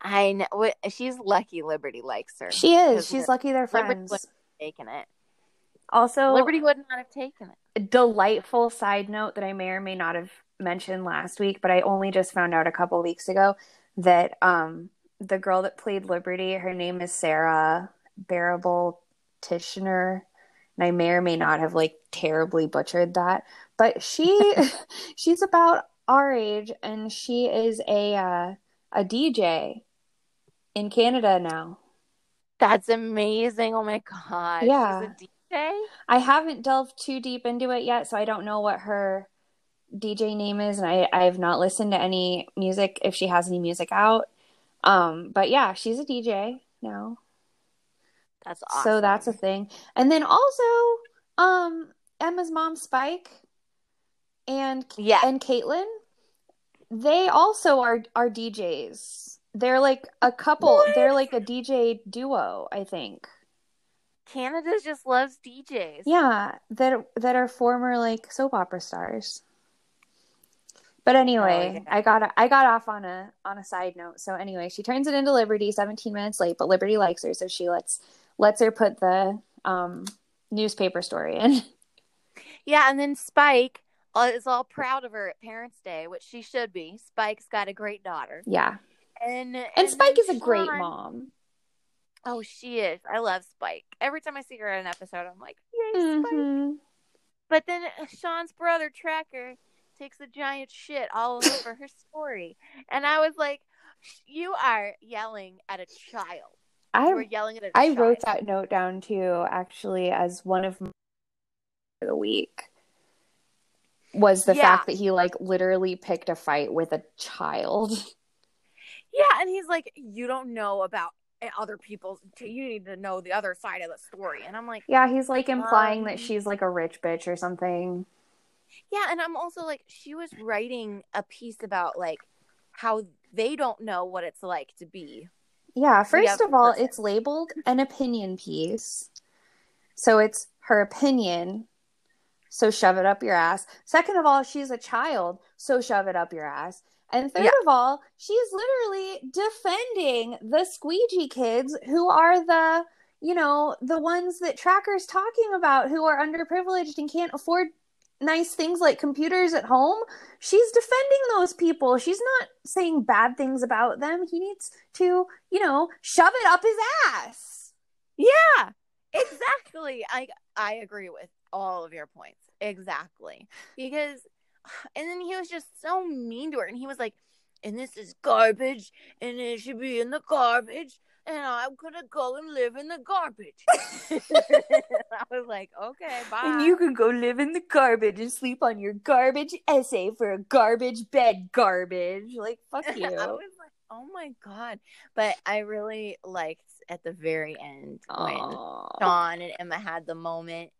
I know. She's lucky Liberty likes her. She is. She's lucky they're friends. have taken it. Also, Liberty would not have taken it. delightful side note that I may or may not have mentioned last week, but I only just found out a couple weeks ago that um the girl that played Liberty, her name is Sarah Bearable Tishner. And I may or may not have like terribly butchered that. But she she's about our age and she is a uh, a DJ in Canada now. That's amazing. Oh my god. Yeah. She's DJ. I haven't delved too deep into it yet, so I don't know what her DJ name is, and I, I have not listened to any music if she has any music out. Um, but yeah, she's a DJ now, That's awesome. so that's a thing. And then also, um, Emma's mom Spike and Yeah. and Caitlin, they also are are DJs. They're like a couple. What? They're like a DJ duo, I think. Canada just loves DJs. Yeah, that that are former like soap opera stars. But anyway, Oh, yeah. I got I got off on a on a side note. So anyway, she turns it into Liberty 17 minutes late, but Liberty likes her, so she lets lets her put the um newspaper story in. Yeah, and then Spike uh, is all proud of her at Parents' Day, which she should be. Spike's got a great daughter, Yeah. and And Spike then is a great mom. Oh, she is. I love Spike. Every time I see her in an episode, I'm like, yay, Spike. Mhm. But then Sean's brother Tracker takes a giant shit all over her story, and I was like, "You are yelling at a child. You were I yelling at a I child." I wrote that note down too actually as one of my for the week was the Yeah. fact that he like literally picked a fight with a child. Yeah, and he's like, "You don't know about other people's. You need to know the other side of the story." And I'm like, Yeah, he's like implying Um, that she's like a rich bitch or something. Yeah, and I'm also like, she was writing a piece about like how they don't know what it's like to be. Yeah, first of all, person. it's labeled an opinion piece. So it's her opinion. So shove it up your ass. Second of all, she's a child. So shove it up your ass. And third Yeah. of all, she's literally defending the squeegee kids who are the, you know, the ones that Tracker's talking about who are underprivileged and can't afford nice things like computers at home. She's defending those people. She's not saying bad things about them. He needs to, you know, shove it up his ass. Yeah, exactly. I I agree with all of your points. Exactly. Because and then he was just so mean to her and he was like, and this is garbage and it should be in the garbage and I'm gonna go and live in the garbage. I was like, okay, bye. And you can go live in the garbage and sleep on your garbage essay for a garbage bed garbage. Like, fuck you. I was like, oh my god. But I really liked at the very end when. Sean and Emma had the moment.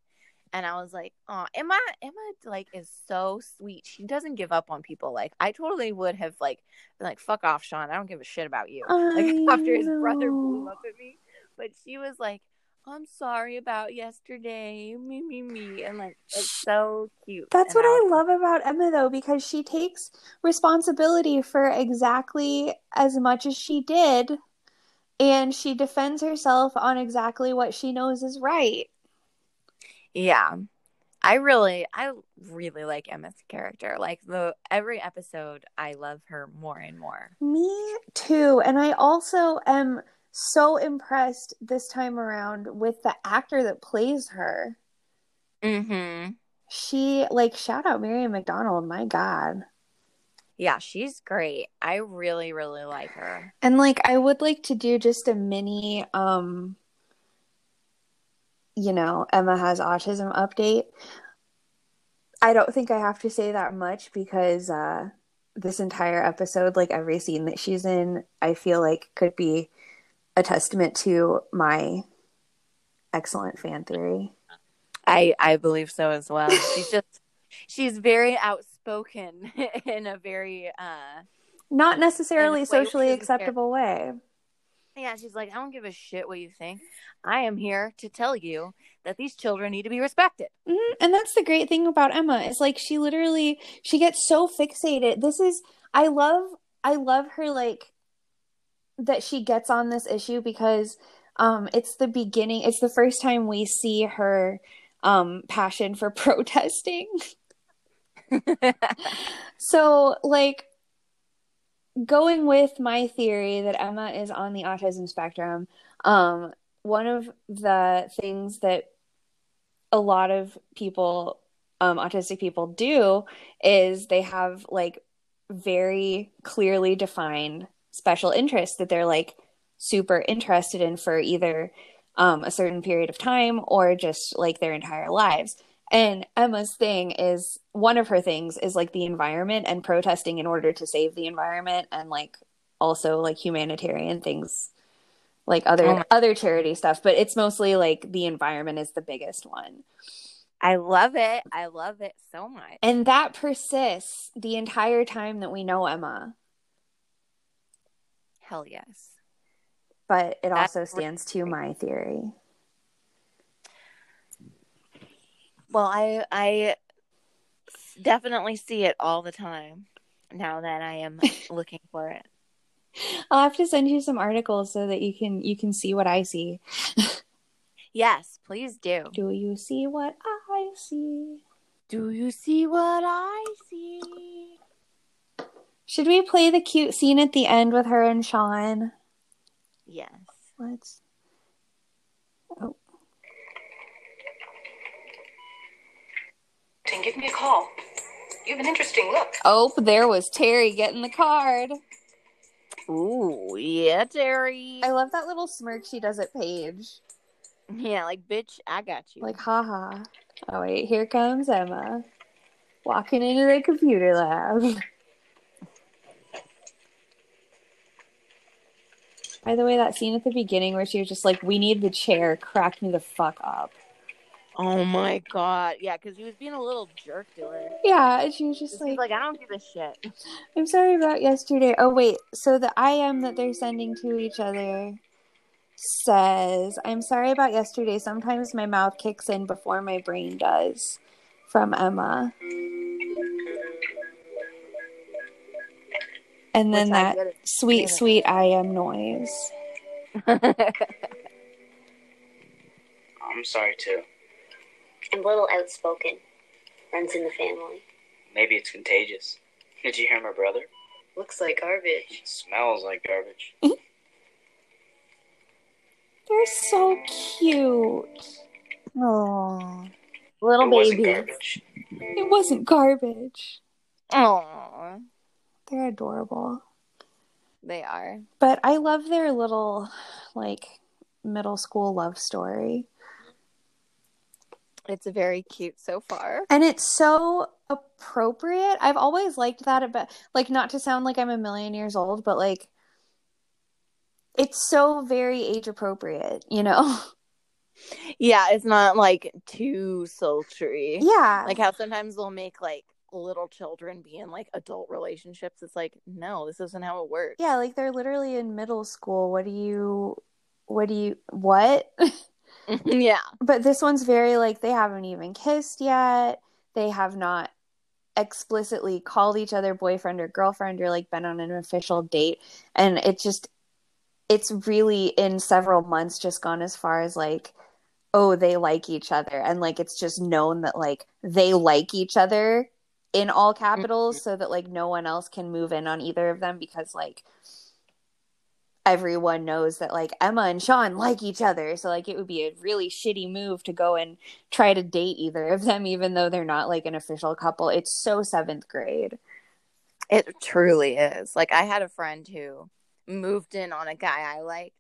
And I was like, oh, Emma, Emma, like, is so sweet. She doesn't give up on people. Like, I totally would have, like, been like, fuck off, Sean. I don't give a shit about you. Like, I after his brother blew up at me. But she was like, I'm sorry about yesterday. Me, me, me. And, like, it's so cute. That's And what I was- love about Emma, though, because she takes responsibility for exactly as much as she did, and she defends herself on exactly what she knows is right. Yeah. I really I really like Emma's character. Like the every episode I love her more and more. Me too. And I also am so impressed this time around with the actor that plays her. Mhm. She, like, shout out Miriam McDonald. My God. Yeah, she's great. I really really like her. And like I would like to do just a mini um you know, Emma has autism update. I don't think I have to say that much because uh this entire episode, like every scene that she's in, I feel like could be a testament to my excellent fan theory. I I believe so as well. She's just she's very outspoken in a very uh Not necessarily In a way socially which isn't fair. acceptable way. Yeah, she's like, I don't give a shit what you think. I am here to tell you that these children need to be respected. Mhm. And that's the great thing about Emma. Is like she literally she gets so fixated. This is I love I love her like that she gets on this issue because um it's the beginning it's the first time we see her um passion for protesting. So like going with my theory that Emma is on the autism spectrum, um, one of the things that a lot of people, um, autistic people do is they have like very clearly defined special interests that they're like super interested in for either um, a certain period of time or just like their entire lives. And Emma's thing is one of her things is like the environment and protesting in order to save the environment and like also like humanitarian things like other Oh other charity stuff, but it's mostly like the environment is the biggest one. I love it. I love it so much. And that persists the entire time that we know Emma, Hell yes. but it That's also stands to my theory. Well, I I definitely see it all the time now that I am looking for it. I'll have to send you some articles so that you can you can see what I see. Yes, please do. Do you see what I see? Do you see what I see? Should we play the cute scene at the end with her and Sean? Yes. Let's. And give me a call. You have an interesting look. oh, there was Terri getting the card. Ooh, yeah, Terri. I love that little smirk she does at Paige. Yeah, like bitch, I got you. Like, haha. Oh wait, here comes Emma, walking into the computer lab. By the way, that scene at the beginning where she was just like, "We need the chair," cracked me the fuck up. Oh my god, yeah, because he was being a little jerk to her. Yeah, and she was just She's like, like, I don't give a shit. I'm sorry about yesterday. Oh wait, so the IM that they're sending to each other says, "I'm sorry about yesterday. Sometimes my mouth kicks in before my brain does." From Emma. And then that get it. sweet, Get it. sweet IM noise. I'm sorry too. I'm a little outspoken. Runs in the family. Maybe it's contagious. Did you hear my brother? Looks like garbage. It smells like garbage. They're so cute. Oh, Little it wasn't baby. garbage. it wasn't garbage. Oh, They're adorable. they are. But I love their little, like, middle school love story. It's very cute so far. And it's so appropriate. I've always liked that about, like, not to sound like I'm a million years old, but, like, it's so very age appropriate, you know? Yeah, it's not like too sultry. yeah. Like how sometimes they'll make like little children be in like adult relationships. It's like, no, this isn't how it works. yeah, like they're literally in middle school. What do you, what do you, what? yeah. But this one's very like they haven't even kissed yet. They have not explicitly called each other boyfriend or girlfriend or like been on an official date. And it just it's really in several months just gone as far as like oh they like each other and like it's just known that like they like each other in all capitals mm-hmm. so that like no one else can move in on either of them because like everyone knows that like Emma and Sean like each other. So like it would be a really shitty move to go and try to date either of them, even though they're not like an official couple. It's so seventh grade. It truly is. Like I had a friend who moved in on a guy I liked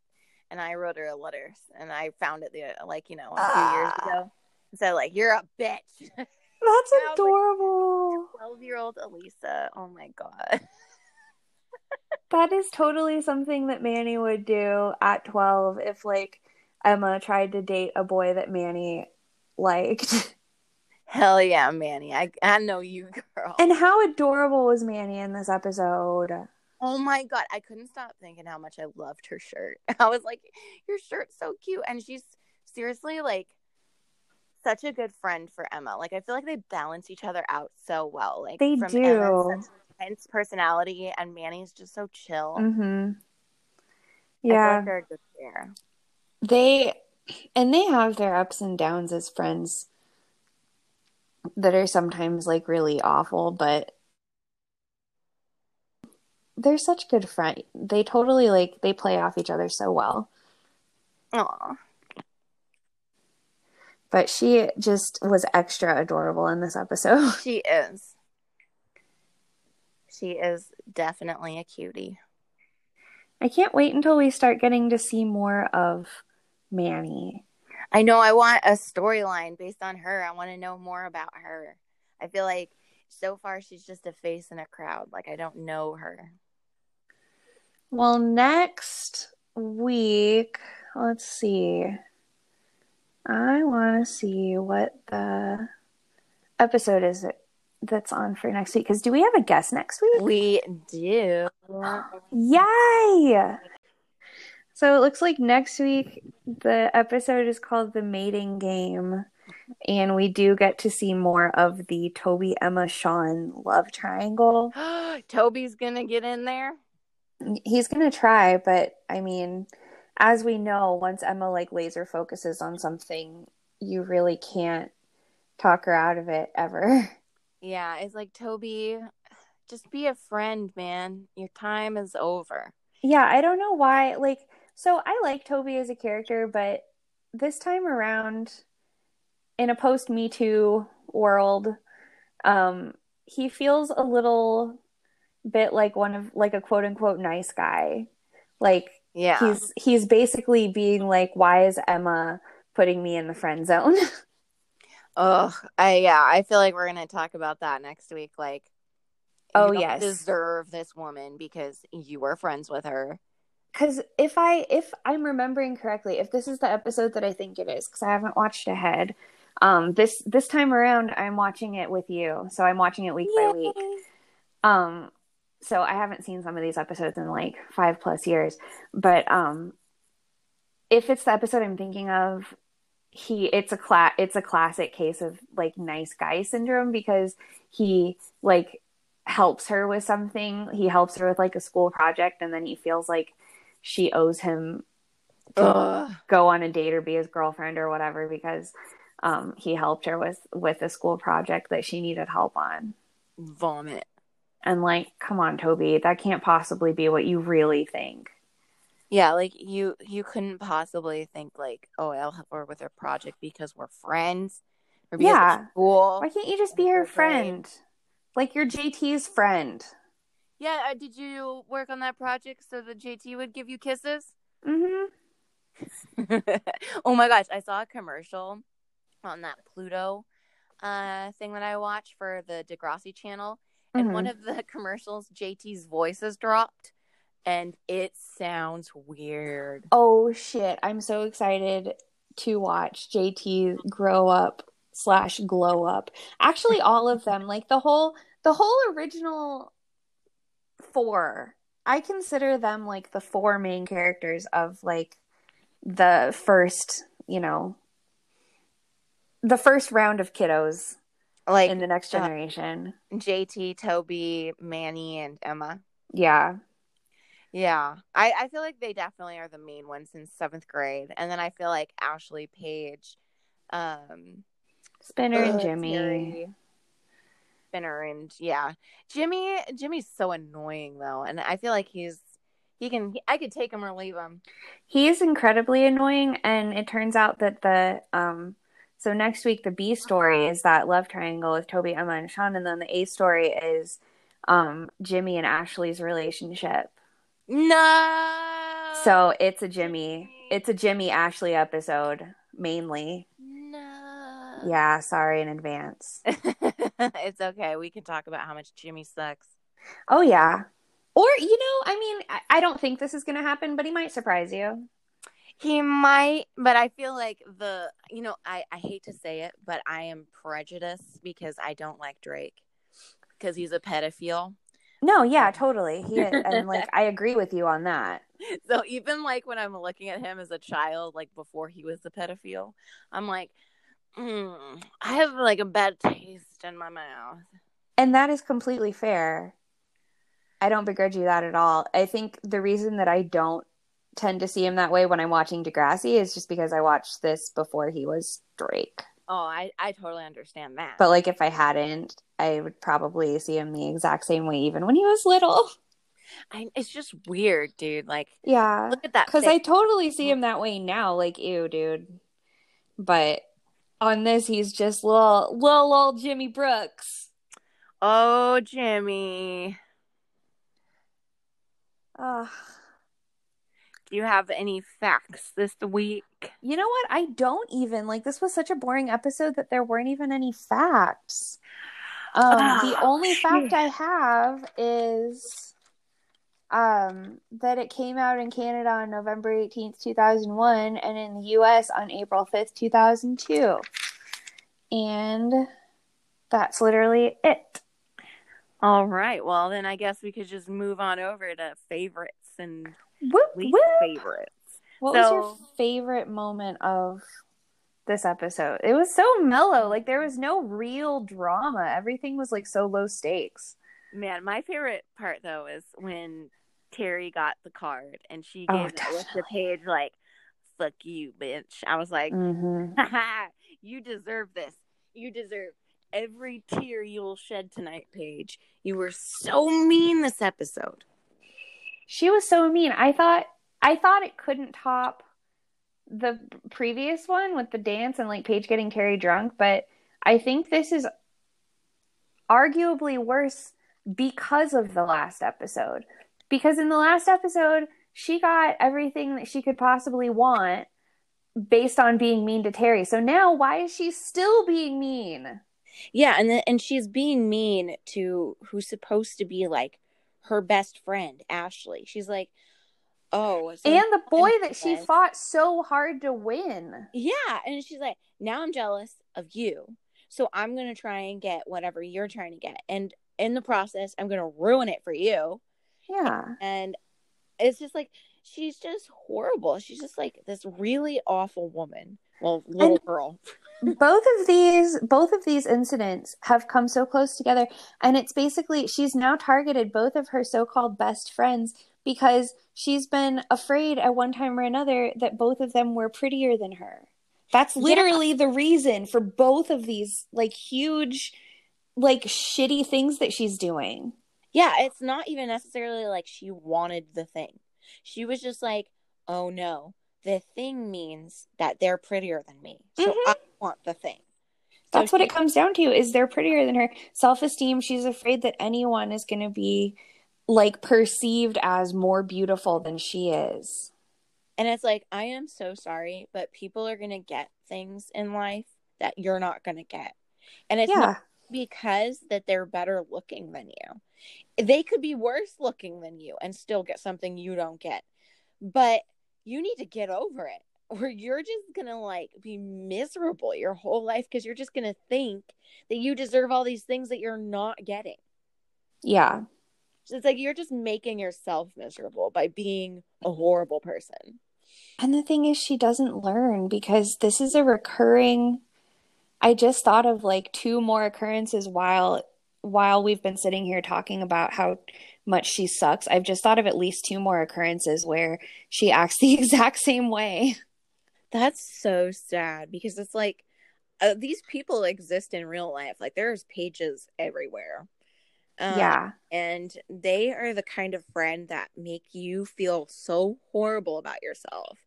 and I wrote her a letter and I found it the like, you know, a few years Ah. ago. And said like, You're a bitch. That's Yeah, I was like- adorable. Twelve year old Elisa. Oh my god. That is totally something that Manny would do at 12 if like Emma tried to date a boy that Manny liked. Hell yeah, Manny. I I know you girl. And how adorable was Manny in this episode? Oh my god, I couldn't stop thinking how much I loved her shirt. I was like, "Your shirt's so cute," and she's seriously like such a good friend for Emma. Like I feel like they balance each other out so well. Like They from do. Such intense personality, and Manny's just so chill. Mm-hmm. Yeah. they're good pair. They and they have their ups and downs as friends that are sometimes like really awful, but they're such good friends. They totally like they play off each other so well. Aw. But she just was extra adorable in this episode. She is. She is definitely a cutie. I can't wait until we start getting to see more of Manny. I know I want a storyline based on her. I want to know more about her. I feel like so far she's just a face in a crowd. Like I don't know her. Well, next week, let's see. I want to see what the episode is that's on for next week. Because do we have a guest next week? We do. Yay! So it looks like next week the episode is called The Mating Game. and we do get to see more of the Toby, Emma, Sean love triangle. Toby's gonna get in there. He's gonna try, but I mean, as we know, once Emma like laser focuses on something, you really can't talk her out of it ever. Yeah, it's like Toby, just be a friend, man. Your time is over. Yeah, I don't know why. Like, so I like Toby as a character, but this time around, in a post Me Too world, um, he feels a little bit like one of like a quote unquote nice guy. Like, Yeah. he's he's basically being like, "Why is Emma putting me in the friend zone?" Ugh. I yeah, I feel like we're gonna talk about that next week. Like Oh, yes. deserve this woman because you were friends with her. Because if I if I'm remembering correctly, if this is the episode that I think it is, because I haven't watched ahead, um, this this time around I'm watching it with you, so I'm watching it week by week. Um, so I haven't seen some of these episodes in like five plus years, but um, if it's the episode I'm thinking of, he it's a cla- it's a classic case of like nice guy syndrome because he like helps her with something. He helps her with like a school project, and then he feels like she owes him to Ugh. go on a date or be his girlfriend or whatever because um, he helped her with with a school project that she needed help on. Vomit. And like, come on, Toby, that can't possibly be what you really think. Yeah, like you you couldn't possibly think like, oh, I'll help her with her project because we're friends. Or because Yeah. we're Cool. Why can't you just be her Great. friend? Like you're JT's friend. Yeah, uh, did you work on that project so that JT would give you kisses? Mm-hmm. oh my gosh, I saw a commercial on that Pluto uh thing that I watch for the Degrassi channel. And Mhm. one of the commercials, JT's voice is dropped and it sounds weird. Oh shit! I'm so excited to watch JT grow up slash glow up. Actually, all of them, like the whole the whole original four. I consider them like the four main characters of like the first, you know, the first round of kiddos Like in the next uh, generation. JT, Toby, Manny, and Emma. Yeah. Yeah, I, I feel like they definitely are the main ones since seventh grade, and then I feel like Ashley Paige, um, Spinner and uh, Jimmy. Spinner, and yeah, Jimmy. Jimmy's so annoying though, and I feel like he's he can I could take him or leave him. He is incredibly annoying, and it turns out that the um so next week the B story is that love triangle with Toby, Emma, and Sean, and then the A story is um Jimmy and Ashley's relationship. No. So it's a Jimmy, it's a Jimmy Ashley episode mainly. no. Yeah, sorry in advance. it's okay. We can talk about how much Jimmy sucks. Oh yeah. Or you know, I mean, I, I don't think this is gonna happen, but he might surprise you. He might, but I feel like the you know I I hate to say it, but I am prejudiced because I don't like Drake because he's a pedophile. No, yeah, totally. He and like I agree with you on that. So even like when I'm looking at him as a child, like before he was a pedophile, I'm like, mm, I have like a bad taste in my mouth. And that is completely fair. I don't begrudge you that at all. I think the reason that I don't tend to see him that way when I'm watching Degrassi is just because I watched this before he was Drake. Oh, I I totally understand that. But like if I hadn't, I would probably see him the exact same way even when he was little. I, it's just weird, dude. Like, Yeah. look at that. Cuz I totally see mm-hmm. him that way now like ew, dude. But on this he's just little little old Jimmy Brooks. oh, Jimmy. Ugh. Do you have any facts this week? You know what? I don't even like this was such a boring episode that there weren't even any facts. Um, the Oh, only fact. I have is um, that it came out in Canada on November 18th, 2001, and in the US on April 5th, 2002. And that's literally it. All right. Well, then I guess we could just move on over to favorites and Whoop, least whoop. favorites. What was your favorite moment of this episode. It was so mellow. Like there was no real drama. Everything was like so low stakes. Man, my favorite part though is when Terri got the card and she Oh, gave it with the page like, "Fuck you, bitch." I was like, Mm-hmm. Haha, you deserve this. You deserve every tear you will shed tonight, Paige. You were so mean this episode. She was so mean. I thought I thought it couldn't top the previous one with the dance and like Paige getting Terri drunk, but I think this is arguably worse because of the last episode. Because in the last episode, she got everything that she could possibly want based on being mean to Terri. So now why is she still being mean? Yeah, and then, and she's being mean to who's supposed to be like her best friend, Ashley. She's like, "Oh, And the boy that she fought so hard to win. Yeah, and she's like, "Now I'm jealous of you. So I'm going to try and get whatever you're trying to get. And in the process, I'm going to ruin it for you." Yeah. and it's just like she's just horrible she's just like this really awful woman well little And- girl both of these both of these incidents have come so close together and it's basically she's now targeted both of her so-called best friends because she's been afraid at one time or another that both of them were prettier than her. That's Yeah. literally the reason for both of these like huge like shitty things that she's doing. Yeah it's not even necessarily like she wanted the thing. She was just like oh no. The thing means that they're prettier than me. So Mhm. i want the thing. So that's what she- it comes down to is they're prettier than her. Self-esteem she's afraid that anyone is going to be like perceived as more beautiful than she is and it's like i am so sorry but people are gonna get things in life that you're not gonna get and it's yeah not because that they're better looking than you. They could be worse looking than you and still get something you don't get. But you need to get over it or you're just going to like be miserable your whole life because you're just going to think that you deserve all these things that you're not getting. yeah it's like you're just making yourself miserable by being a horrible person. And the thing is, she doesn't learn because this is a recurring. I just thought of like two more occurrences while while we've been sitting here talking about how much she sucks. I've just thought of at least two more occurrences where she acts the exact same way. That's so sad because it's like uh, these people exist in real life. Like there's Paiges everywhere. Um, yeah. and they are the kind of friend that make you feel so horrible about yourself.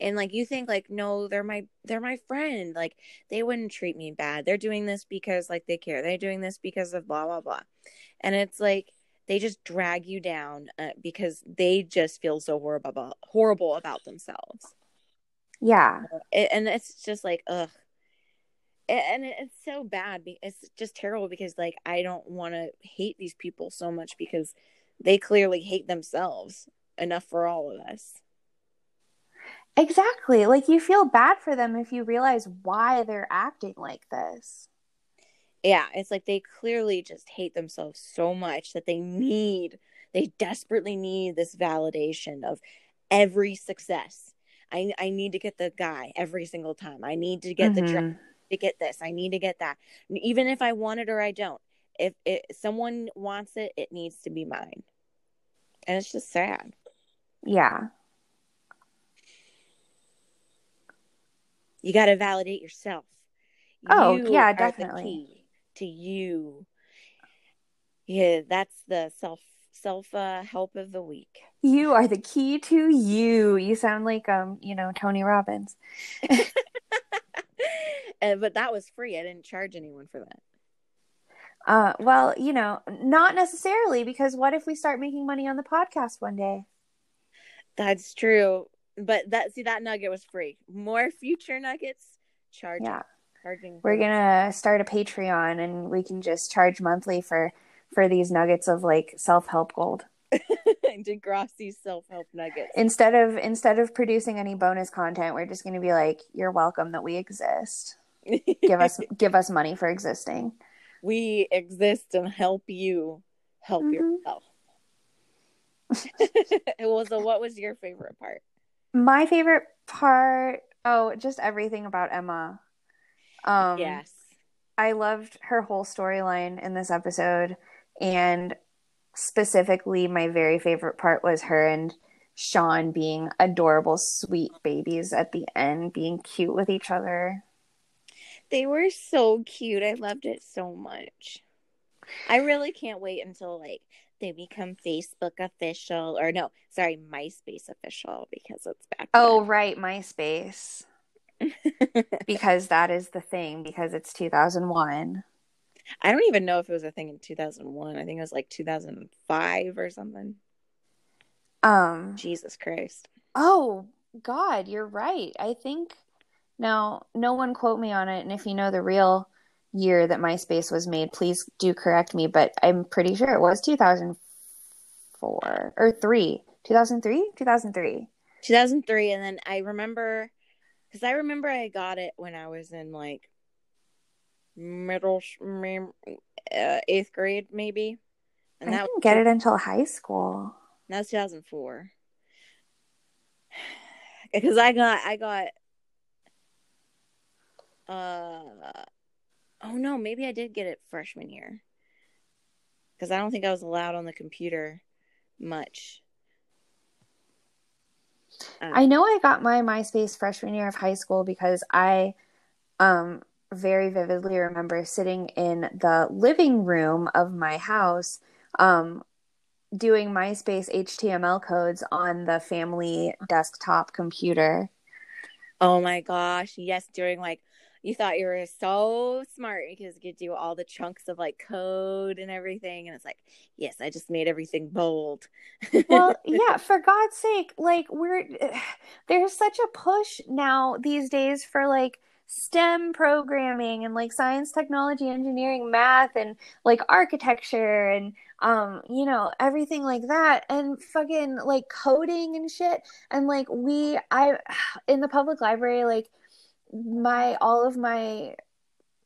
And like you think like no they're my they're my friend. Like they wouldn't treat me bad. They're doing this because like they care. They're doing this because of blah blah blah. And it's like they just drag you down uh, because they just feel so horrible about, horrible about themselves. Yeah. and it's just like ugh and it's so bad it's just terrible because like i don't want to hate these people so much because they clearly hate themselves enough for all of us Exactly. Like you feel bad for them if you realize why they're acting like this. yeah it's like they clearly just hate themselves so much that they need they desperately need this validation of every success i i need to get the guy every single time i need to get the Mhm. job to get this i need to get that even if i want it or i don't if it, someone wants it it needs to be mine and it's just sad Yeah. you got to validate yourself Oh, You yeah, definitely. to you yeah that's the self self uh, help of the week You are the key to you. You sound like um, you know, Tony Robbins. Uh, but that was free i didn't charge anyone for that Uh, well, you know, not necessarily because what if we start making money on the podcast one day? that's true but that see that nugget was free more future nuggets charging Yeah. charging We're gonna start a Patreon and we can just charge monthly for for these nuggets of like self help gold. degrassi self-help nuggets Instead of instead of producing any bonus content, we're just gonna be like, You're welcome that we exist. Give us give us money for existing. we exist and help you help Mhm. yourself well so what was your favorite part My favorite part oh, just everything about Emma. Um, yes. I loved her whole storyline in this episode, and specifically, my very favorite part was her and Sean being adorable, sweet babies at the end, being cute with each other. They were so cute. I loved it so much. I really can't wait until like they become Facebook official or no, sorry, MySpace official because it's back. Oh, right, MySpace. because that is the thing, because it's 2001. I don't even know if it was a thing in 2001. I think it was like 2005 or something. Um, Jesus Christ. Oh, God, you're right. I think now, no one quote me on it, and if you know the real year that MySpace was made, please do correct me, but I'm pretty sure it was 2004 or 3. 2003? 2003. 2003 and then I remember cuz I remember I got it when I was in like middle uh, 8th grade maybe. And I that didn't get it until high school. That was 2004. Because I got I got uh oh no, maybe I did get it freshman year. Because I don't think I was allowed on the computer much. Um, I know I got my MySpace freshman year of high school because I um very vividly remember sitting in the living room of my house um doing MySpace HTML codes on the family desktop computer. Oh my gosh. Yes, during like you thought you were so smart because you could do all the chunks of like code and everything and it's like yes i just made everything bold well yeah for god's sake like we're there's such a push now these days for like STEM programming and like science, technology, engineering, math, and like architecture and um, you know, everything like that and fucking like coding and shit. And like we I in the public library, like my all of my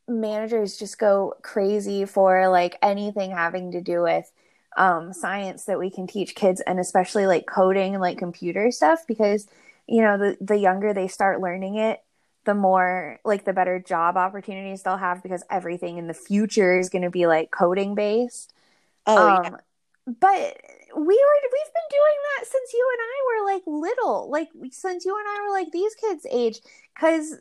managers just go crazy for like anything having to do with um, science that we can teach kids and especially like coding and like computer stuff because you know the the younger they start learning it the more like the better job opportunities they'll have because everything in the future is going to be like coding based oh um, yeah. but we were we've been doing that since you and I were like little, like since you and I were like these kids' age, because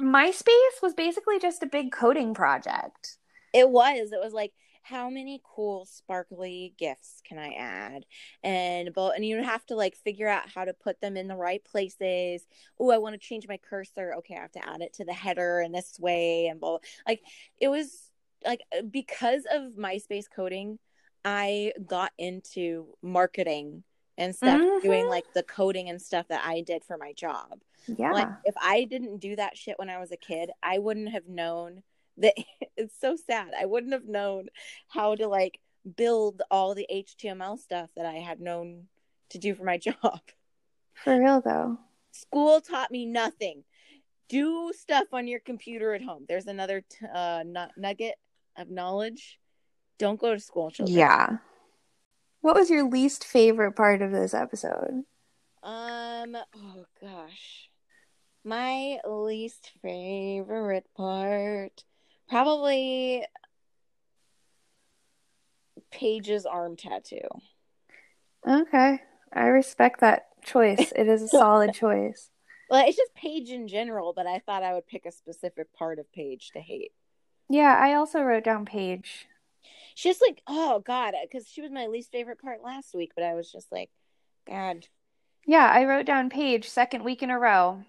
MySpace was basically just a big coding project. It was. It was like how many cool sparkly gifts can I add? And but and you have to like figure out how to put them in the right places. Oh, I want to change my cursor. Okay, I have to add it to the header in this way and blah. Like it was like uh, because of MySpace coding I got into marketing and stuff, mm-hmm. doing like the coding and stuff that I did for my job. Yeah. Like if I didn't do that shit when I was a kid, I wouldn't have known that it's so sad. I wouldn't have known how to like build all the HTML stuff that I had known to do for my job. For real though. School taught me nothing. Do stuff on your computer at home. There's another t- uh, nugget of knowledge don't go to school, children. Yeah. What was your least favorite part of this episode? Um, oh gosh. My least favorite part probably Paige's arm tattoo. Okay. I respect that choice. It is a solid choice. Well, it's just Paige in general, but I thought I would pick a specific part of Paige to hate. Yeah, I also wrote down Paige she's like, oh God, because she was my least favorite part last week, but I was just like, God. Yeah, I wrote down Paige second week in a row.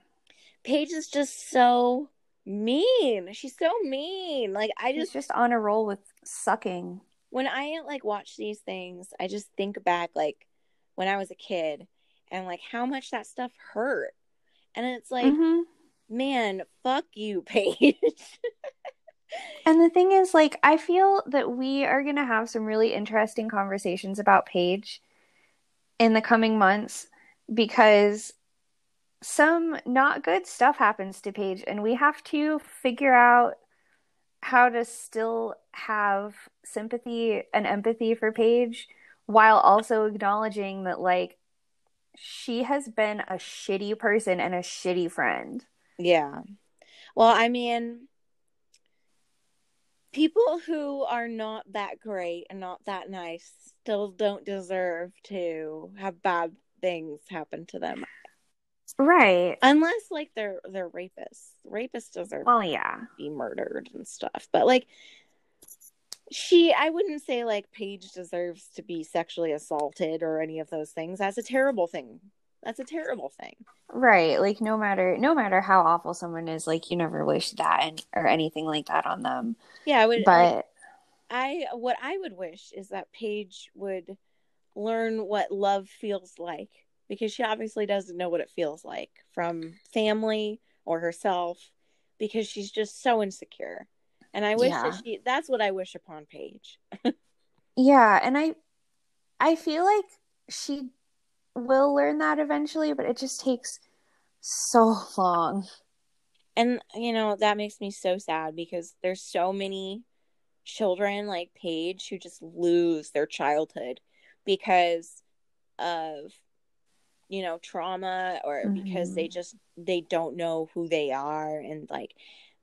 Paige is just so mean. She's so mean. Like I just She's just on a roll with sucking. When I like watch these things, I just think back like when I was a kid and like how much that stuff hurt. And it's like, mm-hmm. man, fuck you, Paige. And the thing is, like, I feel that we are going to have some really interesting conversations about Paige in the coming months because some not good stuff happens to Paige, and we have to figure out how to still have sympathy and empathy for Paige while also acknowledging that, like, she has been a shitty person and a shitty friend. Yeah. Well, I mean, people who are not that great and not that nice still don't deserve to have bad things happen to them. Right. unless like they're they're rapists. Rapists deserve Well, yeah. to be murdered and stuff. But like she i wouldn't say like paige deserves to be sexually assaulted or any of those things. That's a terrible thing that's a terrible thing Right. Like no matter no matter how awful someone is, like you never wish that and or anything like that on them. yeah i would But I what I would wish is that Paige would learn what love feels like because she obviously doesn't know what it feels like from family or herself because she's just so insecure. And I wish Yeah. that she that's what I wish upon Paige. yeah, and I I feel like she will learn that eventually, but it just takes so long. And you know, that makes me so sad because there's so many children like Paige who just lose their childhood because of you know trauma or because they mm-hmm. just they don't know who they are and like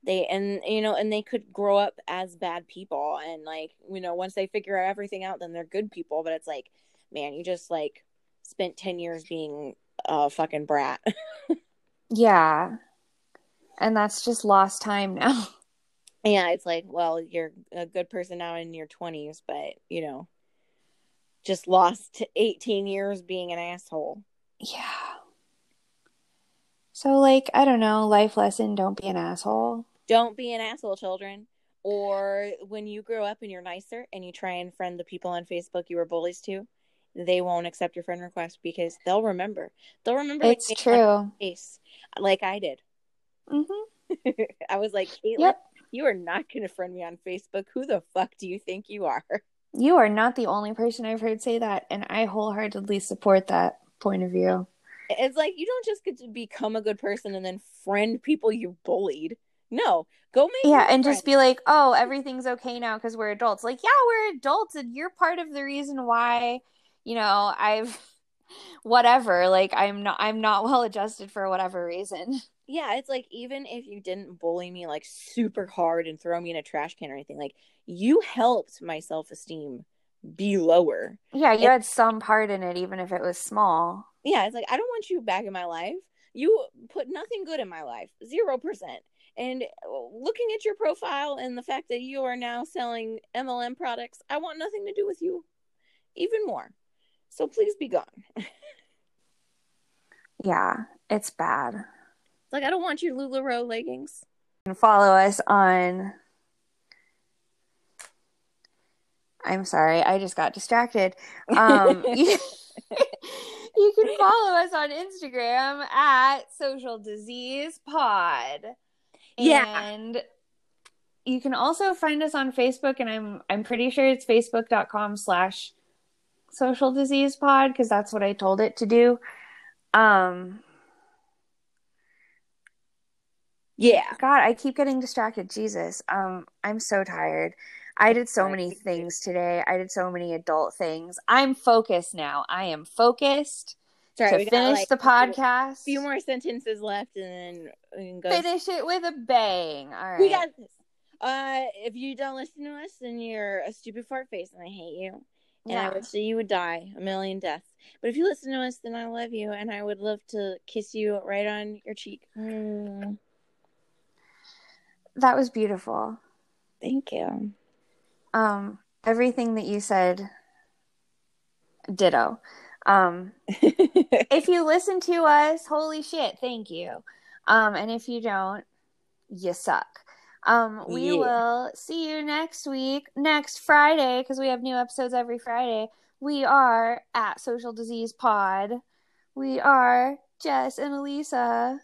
they and you know and they could grow up as bad people and like you know once they figure everything out then they're good people but it's like man you just like spent 10 years being a fucking brat Yeah. And that's just lost time now. yeah it's like well you're a good person now in your 20s but you know just lost 18 years being an asshole Yeah. So like, I don't know, life lesson, don't be an asshole. don't be an asshole children or when you grow up and you're nicer and you try and friend the people on facebook you were bullies to they won't accept your friend request because they'll remember they'll remember It's of true. face like i did Mhm. i was like caitlin Yep. you are not going to friend me on facebook who the fuck do you think you are You are not the only person I've heard say that, and I wholeheartedly support that point of view. it's like you don't just get to become a good person and then friend people you bullied no go make Yeah, and just be like, "Oh, everything's okay now because we're adults." Like, yeah, we're adults, and you're part of the reason why, you know, I've whatever. Like, I'm not, I'm not well adjusted for whatever reason. yeah, it's like even if you didn't bully me like super hard and throw me in a trash can or anything, like you helped my self esteem be lower. Yeah, you It- had some part in it, even if it was small. Yeah, it's like I don't want you back in my life. You put nothing good in my life, zero percent. And uh, looking at your profile and the fact that you are now selling MLM products, I want nothing to do with you, even more. So please be gone. Yeah, it's bad. Like I don't want your Lularoe leggings. and follow us on I'm sorry, I just got distracted. Um, you, you can follow us on Instagram at Social Disease Pod. Yeah. And you can also find us on Facebook, and I'm I'm pretty sure it's facebook.com slash social disease pod because that's what I told it to do. Um Yeah. God, I keep getting distracted. Jesus. Um, I'm so tired. I did so many things today. I did so many adult things. I'm focused now. I am focused Sorry, to we got, finish like, the podcast. A few more sentences left, and then we can go. Finish it with a bang. All right. We got this. Uh, if you don't listen to us, then you're a stupid fart face, and I hate you. And I Yeah. wish that you would die a million deaths. But if you listen to us, then I love you, and I would love to kiss you right on your cheek. Mm, That was beautiful. thank you. Um, everything that you said, ditto. Um, if you listen to us, holy shit, thank you. Um, and if you don't, you suck. Um, we Yeah. will see you next week, next Friday, because we have new episodes every Friday. We are at Social Disease Pod. We are Jess and Elisa.